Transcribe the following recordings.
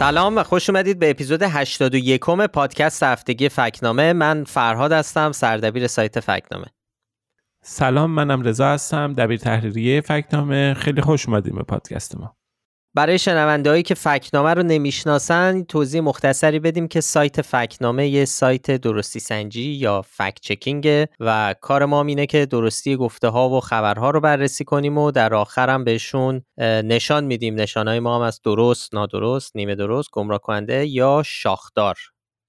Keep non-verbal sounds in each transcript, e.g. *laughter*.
سلام و خوش اومدید به اپیزود 81 پادکست هفتگی فکنامه. من فرهاد هستم سردبیر سایت فکنامه. سلام منم رضا هستم دبیر تحریریه فکنامه. خیلی خوش اومدیم به پادکست ما. برای شنوندهایی که فکنامه رو نمی‌شناسن توضیح مختصری بدیم که سایت فکنامه یه سایت درستی سنجی یا چکینگ و کار ما اینه که درستی گفته ها و خبرها رو بررسی کنیم و در آخرم بهشون نشان میدیم. نشانهای ما هم از درست، نادرست، نیمه درست، گمراه کننده یا شاخدار.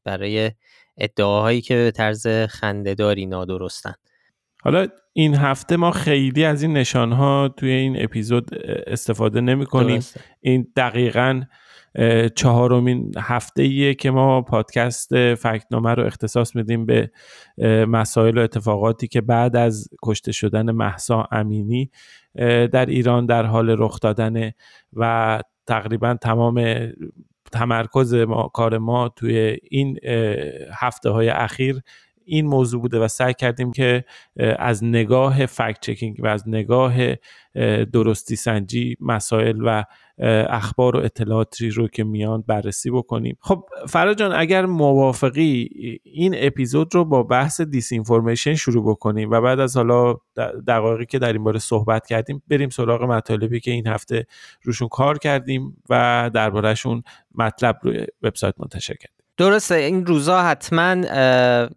برای ادعاهایی که به طرز خندهداری نادرستن. حالا این هفته ما خیلی از این نشان ها توی این اپیزود استفاده نمی کنیم این دقیقا چهارمین هفته ایه که ما پادکست فکنامه رو اختصاص میدیم به مسائل و اتفاقاتی که بعد از کشته شدن محسا امینی در ایران در حال رخ دادن و تقریبا تمام تمرکز ما کار ما توی این هفته های اخیر این موضوع بوده و سعی کردیم که از نگاه فکت چکینگ و از نگاه درستی سنجی مسائل و اخبار و اطلاعاتی رو که میان بررسی بکنیم. خب فراجان اگر موافقی این اپیزود رو با بحث دیس اینفورمیشن شروع بکنیم و بعد از حالا دقایقی که در این باره صحبت کردیم بریم سراغ مطالبی که این هفته روشون کار کردیم و دربارهشون مطلب روی وبسایت منتشر کردیم. درسته این روزا حتما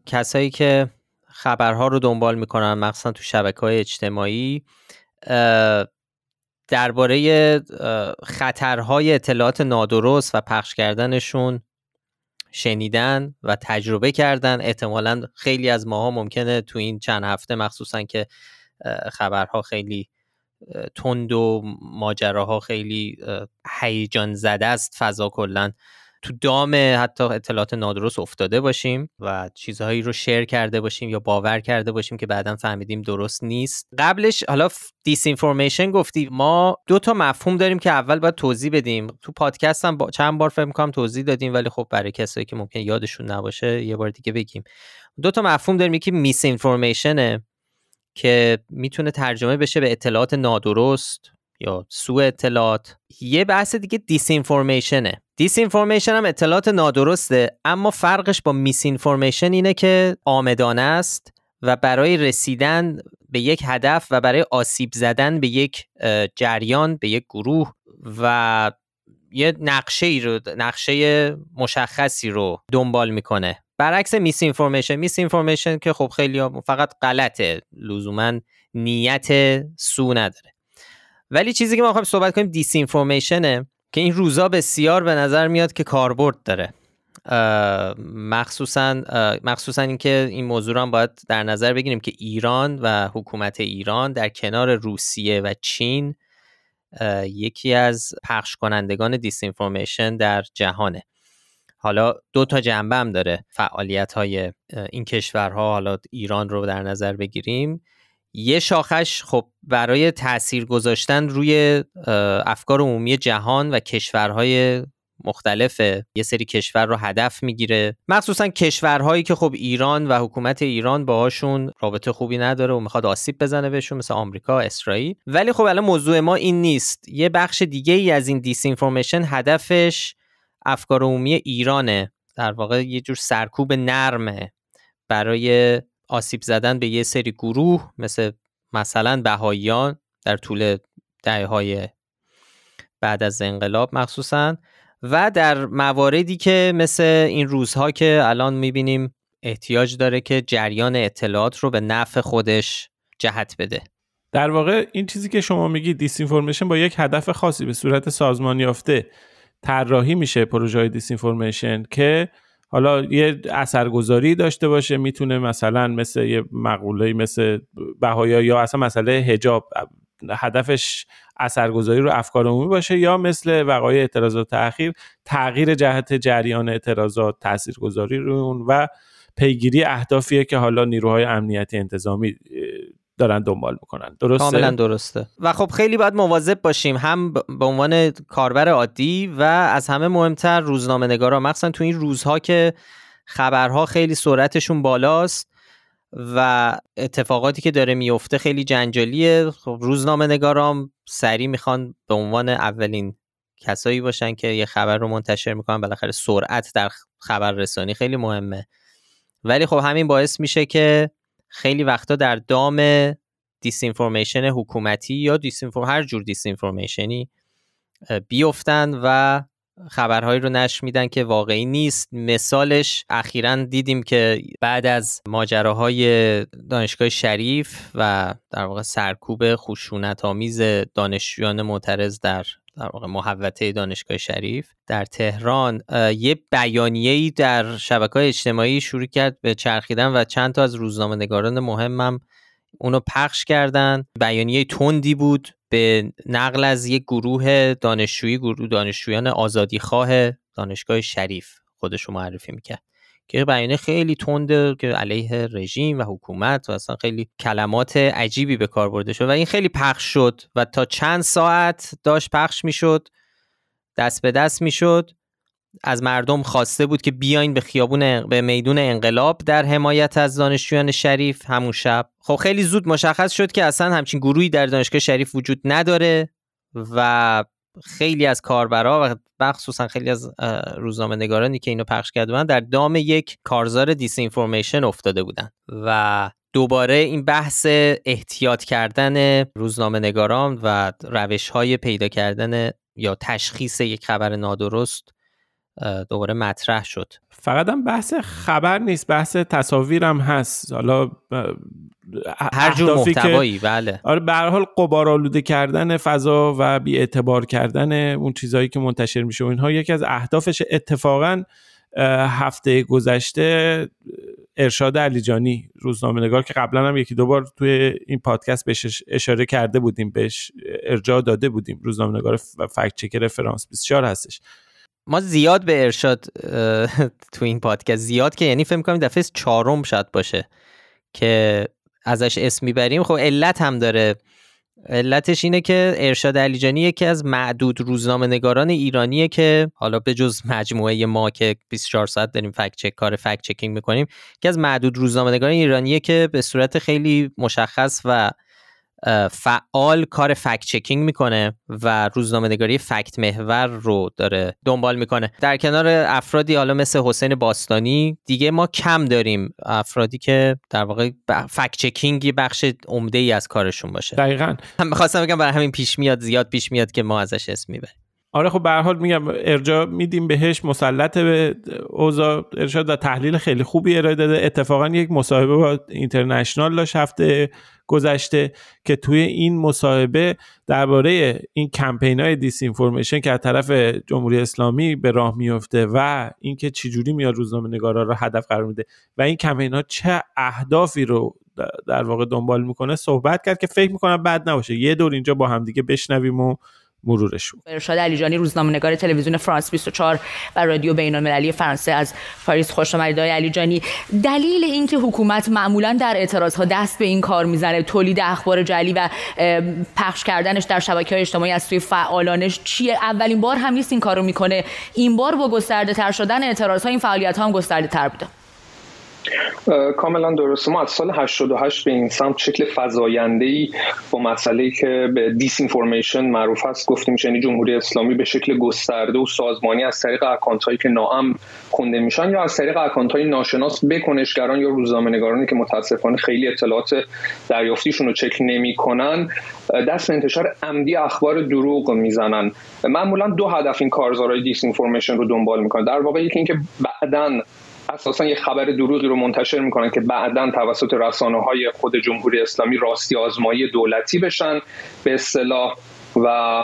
کسایی که خبرها رو دنبال می‌کنن مخصوصا تو شبکه های اجتماعی درباره خطرهای اطلاعات نادرست و پخش کردنشون شنیدن و تجربه کردن. احتمالا خیلی از ماها ممکنه تو این چند هفته مخصوصا که خبرها خیلی تند و ماجراها خیلی هیجان زده است فضا کلا تو دام حتی اطلاعات نادرست افتاده باشیم و چیزهایی رو شیر کرده باشیم یا باور کرده باشیم که بعدا فهمیدیم درست نیست. قبلش حالا دیس اینفورمیشن گفتی. ما دو تا مفهوم داریم که اول باید توضیح بدیم. تو پادکست هم با چند بار فکر کنم توضیح دادیم ولی خب برای کسایی که ممکن یادشون نباشه یه بار دیگه بگیم. دو تا مفهوم داریم. یکی misinformation ه که می‌تونه ترجمه بشه به اطلاعات نادرست یا سوء اطلاعات. یه بحث دیگه disinformation ه disinformation هم اطلاعات نادرسته اما فرقش با misinformation اینه که آمدانه است و برای رسیدن به یک هدف و برای آسیب زدن به یک جریان به یک گروه و یه نقشه ای رو نقشه مشخصی رو دنبال می‌کنه. برعکس misinformation misinformation که خب خیلی فقط غلطه لزوما نیت سو نداره. ولی چیزی که ما خواهیم صحبت کنیم دیس اینفورمیشنه که این روزا بسیار به نظر میاد که کاربرد داره. مخصوصا مخصوصا اینکه این موضوع رو هم باید در نظر بگیریم که ایران و حکومت ایران در کنار روسیه و چین یکی از پخش کنندگان دیس اینفورمیشن در جهانه. حالا دو تا جنبه هم داره فعالیت های این کشورها. حالا ایران رو در نظر بگیریم. یه شاخش خب برای تاثیر گذاشتن روی افکار عمومی جهان و کشورهای مختلف یه سری کشور رو هدف می‌گیره. مخصوصا کشورهایی که خب ایران و حکومت ایران باهاشون رابطه خوبی نداره و می‌خواد آسیب بزنه بهشون مثل آمریکا اسرائیل. ولی خب الان موضوع ما این نیست. یه بخش دیگه ای از این دیس اینفورمیشن هدفش افکار عمومی ایرانه. در واقع یه جور سرکوب نرمه برای آسیب زدن به یه سری گروه مثل مثلا بهاییان در طول دهه های بعد از انقلاب مخصوصا و در مواردی که مثل این روزها که الان می‌بینیم احتیاج داره که جریان اطلاعات رو به نفع خودش جهت بده. در واقع این چیزی که شما میگی دیس با یک هدف خاصی به صورت سازمان یافته طراحی میشه پروژه های دیس که حالا یه اثرگذاری داشته باشه می‌تونه مثلا مثل یه مقوله مثل بهایا یا اصلا مسئله هجاب هدفش اثرگذاری رو افکار عمومی باشه یا مثل وقایع اعتراضات تاخیر تغییر جهت جریان اعتراضات تاثیرگذاری رو اون و پیگیری اهدافیه که حالا نیروهای امنیتی انتظامی دارن دنبال می‌کنن. درسته؟ کاملا درسته. و خب خیلی باید مواظب باشیم هم به عنوان کاربر عادی و از همه مهمتر روزنامه نگارا مخصوصا تو این روزها که خبرها خیلی سرعتشون بالاست و اتفاقاتی که داره میفته خیلی جنجالیه. خب روزنامه نگارام سریع می‌خوان به عنوان اولین کسایی باشن که یه خبر رو منتشر می‌کنن. بالاخره سرعت در خبر رسانی خیلی مهمه. ولی خب همین باعث میشه که خیلی وقتا در دام disinformation حکومتی یا disinform هر جور disinformation ی بیفتن و خبرهایی رو نشر میدن که واقعی نیست. مثالش اخیرا دیدیم که بعد از ماجراهای دانشگاه شریف و در واقع سرکوب خشونت آمیز دانشجویان معترض در در واقع محوطه دانشگاه شریف در تهران یه بیانیه‌ای در شبکه اجتماعی شروع کرد به چرخیدن و چند تا از روزنامه نگاران مهمم اونو پخش کردن. بیانیه تندی بود به نقل از یک گروه دانشجویی گروه دانشجویان آزادیخواه دانشگاه شریف خودشو معرفی می‌کرد. که بیانیه خیلی تنده که علیه رژیم و حکومت و اصلا خیلی کلمات عجیبی به کار برده شد و این خیلی پخش شد و تا چند ساعت داشت پخش می‌شد دست به دست می‌شد. از مردم خواسته بود که بیاین به خیابون به میدون انقلاب در حمایت از دانشجویان شریف همون شب. خب خیلی زود مشخص شد که اصلا همچین گروهی در دانشگاه شریف وجود نداره و خیلی از کاربرا و بخصوصا خیلی از روزنامه نگارانی که اینو پخش کرده بودن در دام یک کارزار دیس اینفورمیشن افتاده بودن و دوباره این بحث احتیاط کردن روزنامه نگاران و روش های پیدا کردن یا تشخیص یک خبر نادرست دوباره مطرح شد. فقط هم بحث خبر نیست بحث تصاویرم هست. حالا هر جور محتوایی بله. آره به هر حال قبار آلوده کردن فضا و بی اعتبار کردن اون چیزهایی که منتشر میشه و اینها یکی از اهدافش اتفاقا هفته گذشته ارشاد علیجانی روزنامه نگار که قبلا هم یکی دوبار توی این پادکست بهش اشاره کرده بودیم بهش ارجاع داده بودیم. روزنامه نگار فکت چکر فرانس 24 هستش. ما زیاد به ارشاد تو این پادکست زیاد که یعنی فکر کنم دفعه چهارم شاید باشه که ازش اسم می‌بریم. خب علت هم داره. علتش اینه که ارشاد علیجانی یکی از معدود روزنامه نگاران ایرانیه که حالا به جز مجموعه ما که 24 ساعت داریم فکت چک کار فکت چکینگ می‌کنیم که از معدود روزنامه نگاران ایرانیه که به صورت خیلی مشخص و فعال کار فکت چکینگ می‌کنه و روزنامه نگاری فکت محور رو داره دنبال می‌کنه. در کنار افرادی حالا مثل حسین باستانی دیگه ما کم داریم افرادی که در واقع فکت چکینگ بخش عمده ای از کارشون باشه. دقیقا. هم می‌خواستم بگم برای همین پیش میاد زیاد پیش میاد که ما ازش اسم می‌بریم. آره خب به حال میگم ارجاع میدیم بهش مسلط به اوضاع ارشاد و تحلیل خیلی خوبی ارائه داده. اتفاقا یک مصاحبه با اینترنشنال داشت هفته گذشته که توی این مصاحبه درباره این کمپین های دیس اینفورمیشن که از طرف جمهوری اسلامی به راه میفته و اینکه چجوری میاد روزنامه نگارا رو هدف قرار میده و این کمپین ها چه اهدافی رو در واقع دنبال می‌کنه صحبت کرد که فکر می‌کنم بد نباشه. یه دور اینجا با همدیگه بشنویم و مرورش بود. ارشاد علیجانی روزنامه‌نگار تلویزیون فرانس 24 و رادیو بین‌المللی فرانسه از پاریس خوش آمدید. علیجانی دلیل اینکه حکومت معمولا در اعتراضها دست به این کار می‌زنه تولید اخبار جعلی و پخش کردنش در شبکه‌های اجتماعی از سوی فعالانش چیه؟ اولین بار هم نیست این کارو می‌کنه. این بار با گسترده تر شدن اعتراض این فعالیت ها هم گسترده تر بوده. کاملا درسته ما از سال 88 به این سمت شکل فضاینده ای با مسئله که به دیس اینفورمیشن معروف است گفتیم یعنی جمهوری اسلامی به شکل گسترده و سازمانی از طریق اکانت هایی که ناام خونده میشن یا از طریق اکانت های ناشناس به کنشگران یا روزنامه‌نگارانی که متاسفانه خیلی اطلاعات دریافتیشون رو چک نمی‌کنن دست انتشار عمدی اخبار دروغ می‌زنن. معمولا دو هدف این کارزارهای دیس اینفورمیشن رو دنبال می‌کنن. در واقع یکی اینکه بعداً اساسا یه خبر دروغی رو منتشر می‌کنن که بعدا توسط رسانه های خود جمهوری اسلامی راستی آزمایی دولتی بشن به اصطلاح و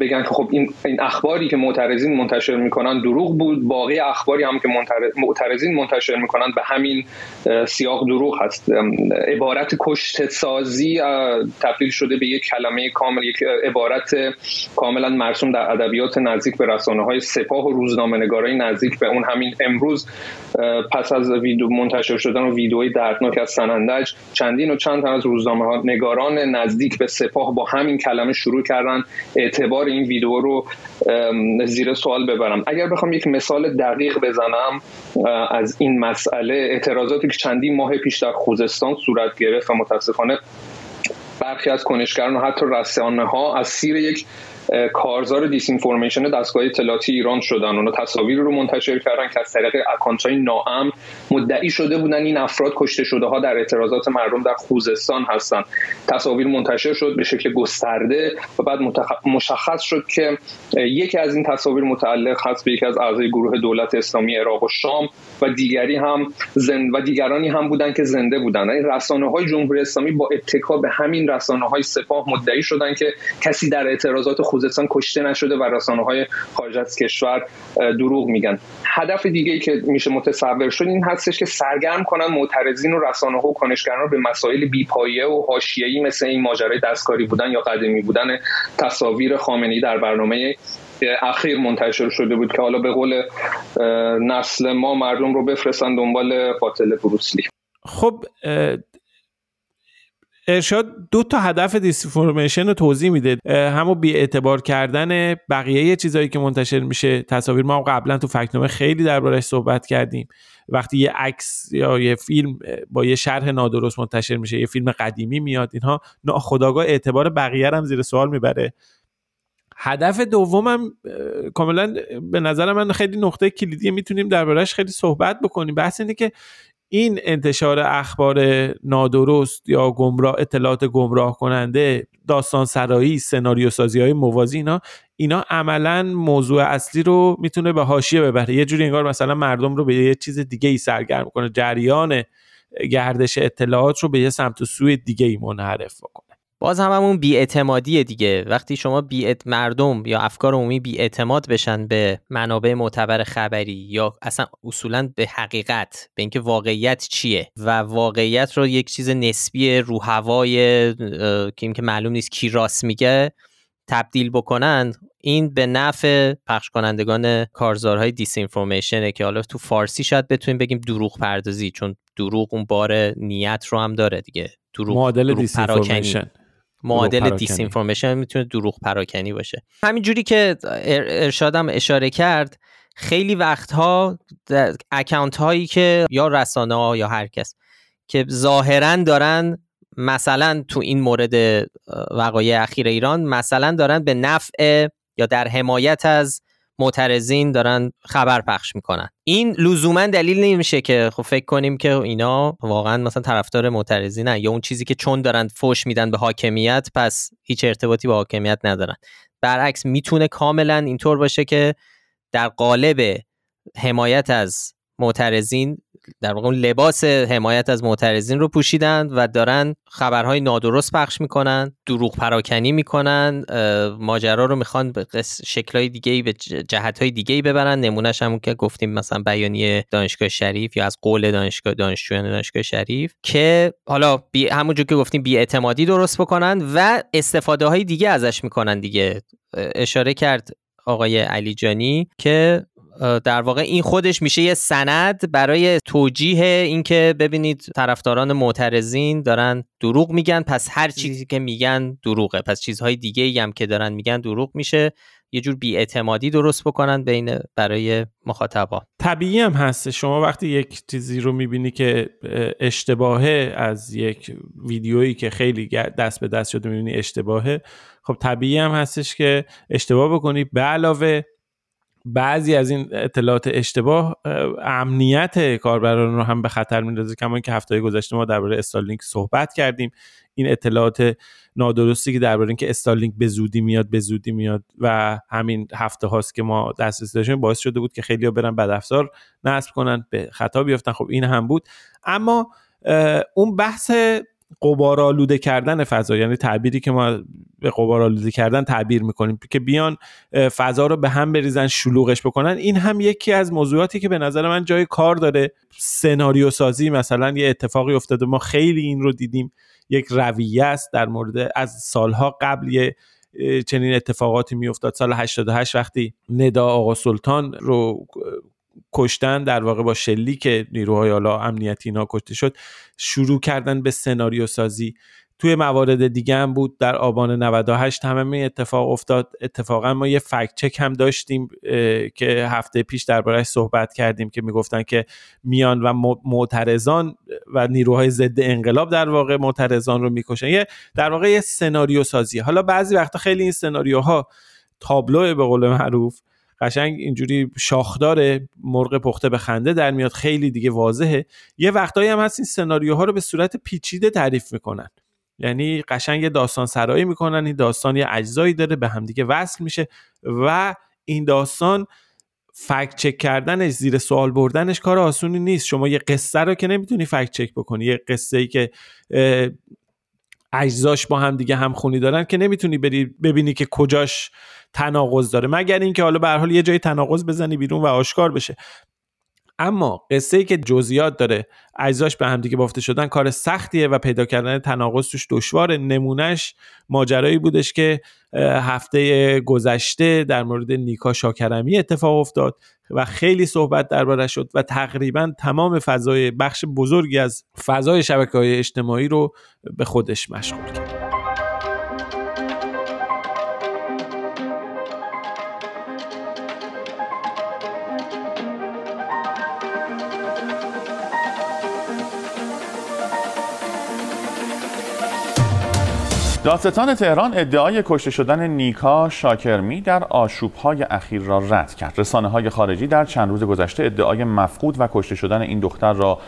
بگن که خب این, اخباری که معترضین منتشر می‌کنن دروغ بود. باقی اخباری هم که معترضین منتشر می‌کنن به همین سیاق دروغ هست. عبارت کشت سازی تبدیل شده به یک کلمه کامل یک عبارت کاملا مرسوم در ادبیات نزدیک به رسانه های سپاه و روزنامه نگارای نزدیک به اون. همین امروز پس از ویدیو منتشر شدن و ویدیوی دردناک از سنندج چندین و چند تن از روزنامه نگاران نزدیک به سپاه با همین کلمه شروع کردن. اعتبار این ویدیو رو زیر سوال ببرم. اگر بخوام یک مثال دقیق بزنم از این مسئله اعتراضاتی که چندین ماه پیش در خوزستان صورت گرفت و متاسفانه برخی از کنشگران و حتی رسانه ها از سیر یک کارزار دیس اینفورمیشن دستگاه اطلاعاتی ایران شدن. اونا تصاویر رو منتشر کردن که از طریق اکانت های ناام مدعی شده بودن این افراد کشته شده ها در اعتراضات مردم در خوزستان هستن. تصاویر منتشر شد به شکل گسترده و بعد مشخص شد که یکی از این تصاویر متعلق هست به یکی از اعضای گروه دولت اسلامی عراق و شام و دیگری هم زند و دیگرانی هم بودن که زنده بودن. این یعنی رسانه های جمهوری اسلامی با اتکا به همین رسانه های سپاه مدعی شدن که کسی در اعتراضات خوزستان کشته نشده و رسانه های خارج از کشور دروغ میگن. هدف دیگه ای که میشه متصور شد این هستش که سرگرم کنن معترضین و رسانه ها و کنشگران رو به مسائل بیپایه و حاشیه‌ای مثل این ماجرای دستکاری بودن یا قدمی بودن تصاویر خامنه‌ای در برنامه اخیر منتشر شده بود که حالا به قول نسل ما مردم رو بفرستن دنبال قاتل بروسلی. خب ارشاد دو تا هدف دیسفورمیشن رو توضیح میده. همو بی اعتبار کردن بقیه چیزهایی که منتشر میشه. تصاویر ما قبلا تو فکنامه خیلی دربارش صحبت کردیم. وقتی یه عکس یا یه فیلم با یه شرح نادرست منتشر میشه یه فیلم قدیمی میاد اینها ناخداگاه اعتبار بقیه هم زیر سوال می‌بره. هدف دومم کاملا به نظر من خیلی نقطه کلیدی می‌تونیم دربارهش خیلی صحبت بکنیم. بحث اینه که این انتشار اخبار نادرست یا گمراه اطلاعات گمراه کننده داستان سرایی سناریو سازی های موازی اینا اینا عملا موضوع اصلی رو می‌تونه به حاشیه ببره. یه جوری انگار مثلا مردم رو به یه چیز دیگه ای سرگرم کنه جریان گردش اطلاعات رو به یه سمت و سوی دیگه ای منحرف بکنه باز هم همون بیاعتمادی دیگه. وقتی شما بی مردم یا افکار عمومی بیاعتماد بشن به منابع معتبر خبری یا اصلا اصولا به حقیقت به اینکه واقعیت چیه و واقعیت رو یک چیز نسبی رو هوای که که معلوم نیست کی راست میگه تبدیل بکنن این به نفع پخش کنندگان کارزارهای دیس اینفورمیشنه که حالا تو فارسی شاید بتونیم بگیم دروغ پردازی چون دروغ اون بار نیت رو هم داره دیگه. دروغ معادل دیس معادل disinformation می‌تونه دروغ پراکنی باشه. همین جوری که ارشادم اشاره کرد خیلی وقتها اکانت هایی که یا رسانه ها یا هر کس که ظاهرا دارن مثلا تو این مورد وقایع اخیر ایران مثلا دارن به نفع یا در حمایت از معترضین دارن خبر پخش می‌کنن. این لزوما دلیل نمیشه که خب فکر کنیم که اینا واقعا مثلا طرفدار معترضینن یا اون چیزی که چون دارن فوش میدن به حاکمیت پس هیچ ارتباطی با حاکمیت ندارن. برعکس می‌تونه کاملا اینطور باشه که در قالب حمایت از معترضین در واقع لباس حمایت از معترضین رو پوشیدن و دارن خبرهای نادرست پخش می‌کنن دروغ پراکنی می‌کنن ماجرا رو می‌خوان به شکلهای دیگه به جهتهای دیگه ببرن. نمونهش همون که گفتیم مثلا بیانیه دانشگاه شریف یا از قول دانشگاه دانشجویان دانشگاه شریف که حالا بی همونجور که گفتیم بی اعتمادی درست بکنن و استفاده های دیگه ازش می‌کنن دیگه. اشاره کرد آقای علی جانی که در واقع این خودش میشه یه سند برای توجیه اینکه ببینید طرفداران معترضین دارن دروغ میگن پس هر چیزی که میگن دروغه. پس چیزهای دیگه ای هم که دارن میگن دروغ میشه. یه جور بیاعتمادی درست بکنن بین برای مخاطبا. طبیعی هم هست شما وقتی یک چیزی رو می‌بینی که اشتباهه از یک ویدیویی که خیلی دست به دست شده می‌بینی اشتباهه خب طبیعی هم هستش که اشتباه بکنی. به علاوه بعضی از این اطلاعات اشتباه امنیت کاربران رو هم به خطر میندازه کما که هفته گذشته ما درباره استارلینک صحبت کردیم. این اطلاعات نادرستی که درباره اینکه استارلینک به زودی میاد به زودی میاد و همین هفته هاست که ما دسترسی داشتیم باعث شده بود که خیلی ها برن بد افزار نصب کنن به خطا بیفتن خب این هم بود. اما اون بحث قبار آلوده کردن فضا یعنی تعبیری که ما به قبار آلوده کردن تعبیر می‌کنیم که بیان فضا رو به هم بریزن شلوغش بکنن این هم یکی از موضوعاتی که به نظر من جای کار داره. سناریو سازی مثلا یه اتفاقی افتاده ما خیلی این رو دیدیم یک رویه است در مورد از سالها قبل یه چنین اتفاقاتی میافتاد. سال 88 وقتی ندا آقا سلطان رو کشتن در واقع با شلی که نیروهای حالا امنیتی اینا کشته شد شروع کردن به سناریو سازی. توی موارد دیگه هم بود در آبان 98 همه اتفاق افتاد. اتفاقا ما یه فکت چک هم داشتیم که هفته پیش دربارهش صحبت کردیم که می‌گفتن که میان و معترضان و نیروهای ضد انقلاب در واقع معترضان رو می‌کشن. یه در واقع یه سناریو سازی حالا بعضی وقتا خیلی این سناریوها تابلو به قول معروف. قشنگ اینجوری شاخداره مرغ پخته به خنده در میاد خیلی دیگه واضحه. یه وقتایی هم هست این سناریوها رو به صورت پیچیده تعریف می‌کنن. یعنی قشنگ داستان سرایی می‌کنن این داستان یه اجزایی داره به همدیگه وصل میشه و این داستان فکت چک کردنش زیر سوال بردنش کار آسونی نیست. شما یه قصه رو که نمی‌تونی فکت چک بکنی یه قصه ای که اجزاش با هم دیگه هم خونی دارن که نمی‌تونی بری ببینی که کجاش تناقض داره. مگر اینکه حالا به حال یه جای تناقض بزنی بیرون و آشکار بشه. اما قصه ای که جزئیات داره اجزاش به همدیگه بافته شدن کار سختیه و پیدا کردن تناقض توش دشواره. نمونهش ماجرایی بودش که هفته گذشته در مورد نیکا شاکرمی اتفاق افتاد و خیلی صحبت درباره شد و تقریبا تمام فضای بخش بزرگی از فضای شبکه های اجتماعی رو به خودش مشغول کرد. دادستان تهران ادعای کشته شدن نیکا شاکرمی در آشوبهای اخیر را رد کرد. رسانه های خارجی در چند روز گذشته ادعای مفقود و کشته شدن این دختر را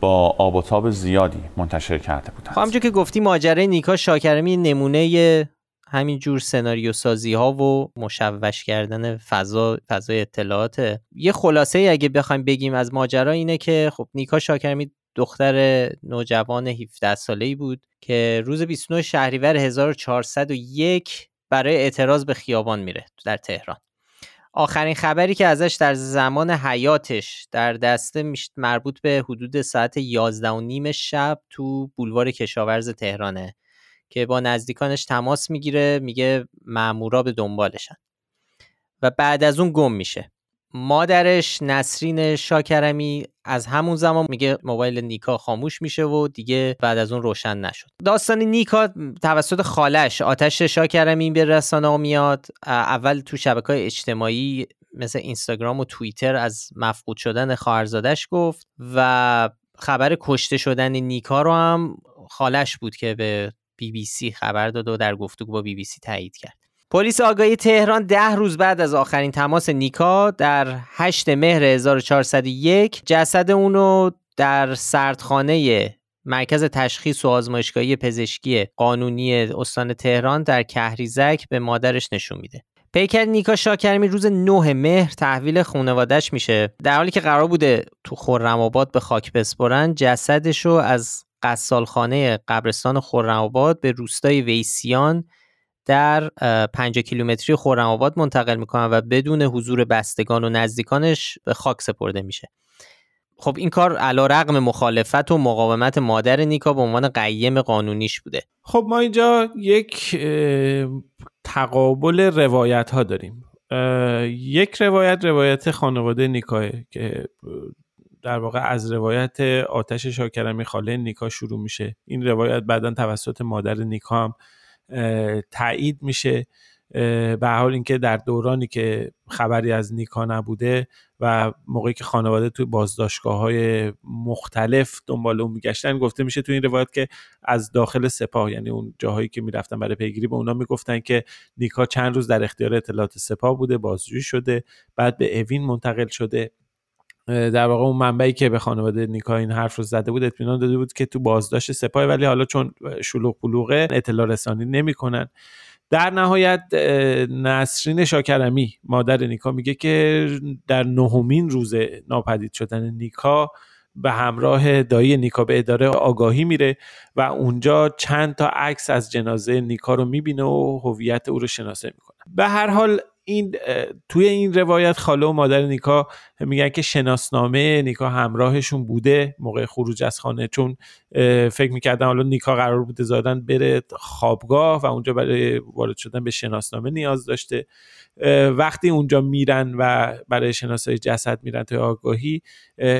با آب و تاب زیادی منتشر کرده بودند. خب که گفتی ماجرای نیکا شاکرمی نمونه همین جور سناریو سازی ها و مشوش کردن فضا فضای اطلاعات یه خلاصه اگه بخوایم بگیم از ماجرا اینه که خب نیکا شاکرمی دختر نوجوان 17 ساله ای بود که روز 29 شهریور 1401 برای اعتراض به خیابان میره در تهران. آخرین خبری که ازش در زمان حیاتش در دسته مربوط به حدود ساعت 11 و نیم شب تو بولوار کشاورز تهرانه که با نزدیکانش تماس می‌گیره میگه مامورا به دنبالشن و بعد از اون گم میشه. مادرش نسرین شاکرمی از همون زمان میگه موبایل نیکا خاموش میشه و دیگه بعد از اون روشن نشد. داستان نیکا توسط خالش آتش شاکرمی به رسانه میاد. اول تو شبکه اجتماعی مثل اینستاگرام و توییتر از مفقود شدن خواهرزادش گفت و خبر کشته شدن نیکا رو هم خالش بود که به بی بی سی خبر داد و در گفتگو با بی بی سی تایید کرد. پلیس آگاهی تهران ده روز بعد از آخرین تماس نیکا در 8 مهر 1401 جسد اونو در سردخانه مرکز تشخیص و آزمایشگاهی پزشکی قانونی استان تهران در کهریزک به مادرش نشون میده. پیکر نیکا شاکرمی روز 9 مهر تحویل خانوادش میشه در حالی که قرار بوده تو خرم به خاک بسپرن جسدش از قصالخانه قبرستان خرم به روستای ویسیان در 5 کیلومتری خرم منتقل می‌کنن و بدون حضور بستگان و نزدیکانش به خاک سپرده میشه. خب این کار علا رقم مخالفت و مقاومت مادر نیکا به عنوان قیم قانونیش بوده. خب ما اینجا یک تقابل روایت ها داریم یک روایت روایت خانواده نیکاه که در واقع از روایت آتش شاکرمی خاله نیکا شروع میشه. این روایت بعدا توسط مادر نیکا هم تایید میشه. به حال اینکه در دورانی که خبری از نیکا نبوده و موقعی که خانواده توی بازداشتگاه های مختلف دنبال اون میگشتن گفته میشه تو این روایت که از داخل سپاه یعنی اون جاهایی که می‌رفتن برای پیگیری به اونا می‌گفتن که نیکا چند روز در اختیار اطلاعات سپاه بوده بازجویی شده بعد به اوین منتقل شده. در واقع اون منبعی که به خانواده نیکا این حرف رو زده بود اطمینان داده بود که تو بازداشت سپاه ولی حالا چون شلوغ بلوغه اطلاع رسانی نمی‌کنن. در نهایت نسرین شاکرمی مادر نیکا میگه که در نهمین روز ناپدید شدن نیکا به همراه دایی نیکا به اداره آگاهی میره و اونجا چند تا عکس از جنازه نیکا رو می‌بینه و هویت او رو شناسه می‌کنه. به هر حال این توی این روایت خاله و مادر نیکا میگن که شناسنامه نیکا همراهشون بوده موقع خروج از خانه چون فکر می‌کردن حالا نیکا قرار بوده زادن بره خوابگاه و اونجا برای وارد شدن به شناسنامه نیاز داشته. وقتی اونجا میرن و برای شناسایی جسد میرن توی آگاهی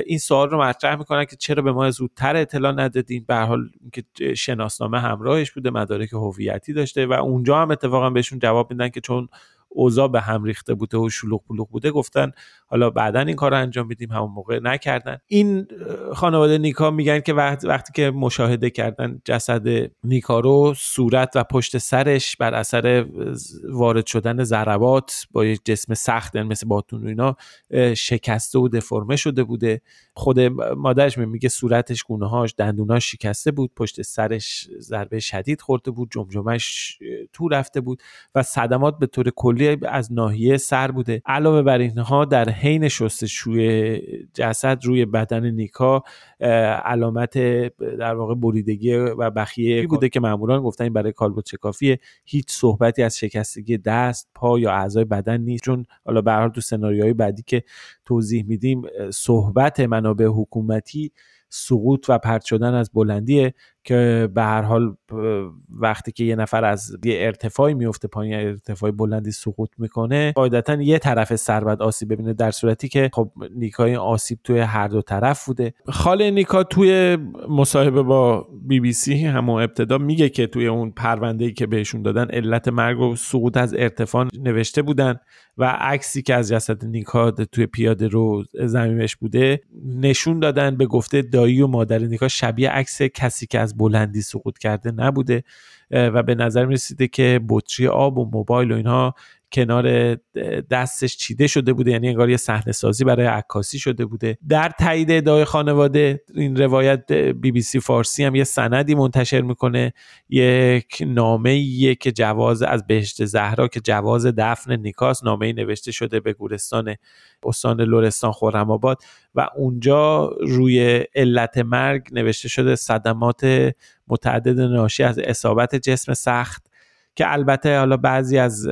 این سوال رو مطرح می‌کنن که چرا به ما زودتر اطلاع ندادین؟ به حال که شناسنامه همراهش بوده مدارک هویتی داشته و اونجا هم اتفاقا بهشون جواب میدن که چون اوضاع به هم ریخته بوده و شلوغ بلوغ بوده گفتن حالا بعدا این کار رو انجام میدیم همون موقع نکردن. این خانواده نیکا میگن که وقتی که مشاهده کردن جسد نیکا رو صورت و پشت سرش بر اثر وارد شدن ضربات با یک جسم سخت یعنی مثل باتون و اینا شکسته و دفرمه شده بوده. خود مادرش میگه صورتش گونه هاش دندوناش شکسته بود پشت سرش ضربه شدید خورده بود جمجمش تو رفته بود و صدمات به طور کلی از ناحیه سر بوده. علاوه بر اینها در حین شستشوی جسد روی بدن نیکا علامت در واقع بریدگی و بخیه بوده که معمولا گفتن این برای کالبد شکافیه هیچ صحبتی از شکستگی دست پا یا اعضای بدن نیست. چون حالا به هر تو سناریوهای بعدی که توضیح میدیم صحبت منابع حکومتی سقوط و پرت شدن از بلندیه که به هر حال وقتی که یه نفر از یه ارتفاعی میفته پایین ارتفاع بلندی سقوط می‌کنه قاعدتا یه طرف سر باید آسیب ببینه در صورتی که خب نیکای آسیب توی هر دو طرف بوده. خال نیکا توی مصاحبه با بی بی سی همون ابتدا میگه که توی اون پرونده ای که بهشون دادن علت مرگ و سقوط از ارتفاع نوشته بودن و عکسی که از جسد نیکا توی پیاده رو زمینش بوده نشون دادن به گفته دایی و مادر نیکا شبیه عکس کسی که از بلندی سقوط کرده نبوده. و به نظر می رسیده که بطری آب و موبایل و اینها کنار دستش چیده شده بوده یعنی انگار یه صحنه سازی برای عکاسی شده بوده. در تایید ادعای خانواده این روایت بی بی سی فارسی هم یه سندی منتشر می‌کنه. یک نامه که جواز از بهشت زهرا که جواز دفن نیکاس نامه ای نوشته شده به گورستان استان لورستان خورم آباد. و اونجا روی علت مرگ نوشته شده صدمات متعدد ناشی از اصابت جسم سخت که البته حالا بعضی از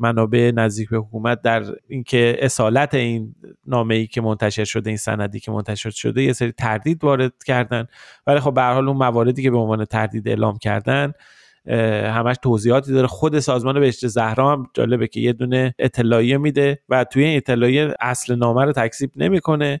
منابع نزدیک به حکومت در اینکه اصالت این نامه ای که منتشر شده این سندی که منتشر شده یه سری تردید وارد کردن. ولی خب به حال اون مواردی که به عنوان تردید اعلام کردن همش توضیحاتی داره. خود سازمان بهشت زهرا هم جالبه که یه دونه اطلاعیه میده و توی این اطلاعیه اصل نامه رو تکذیب نمی‌کنه.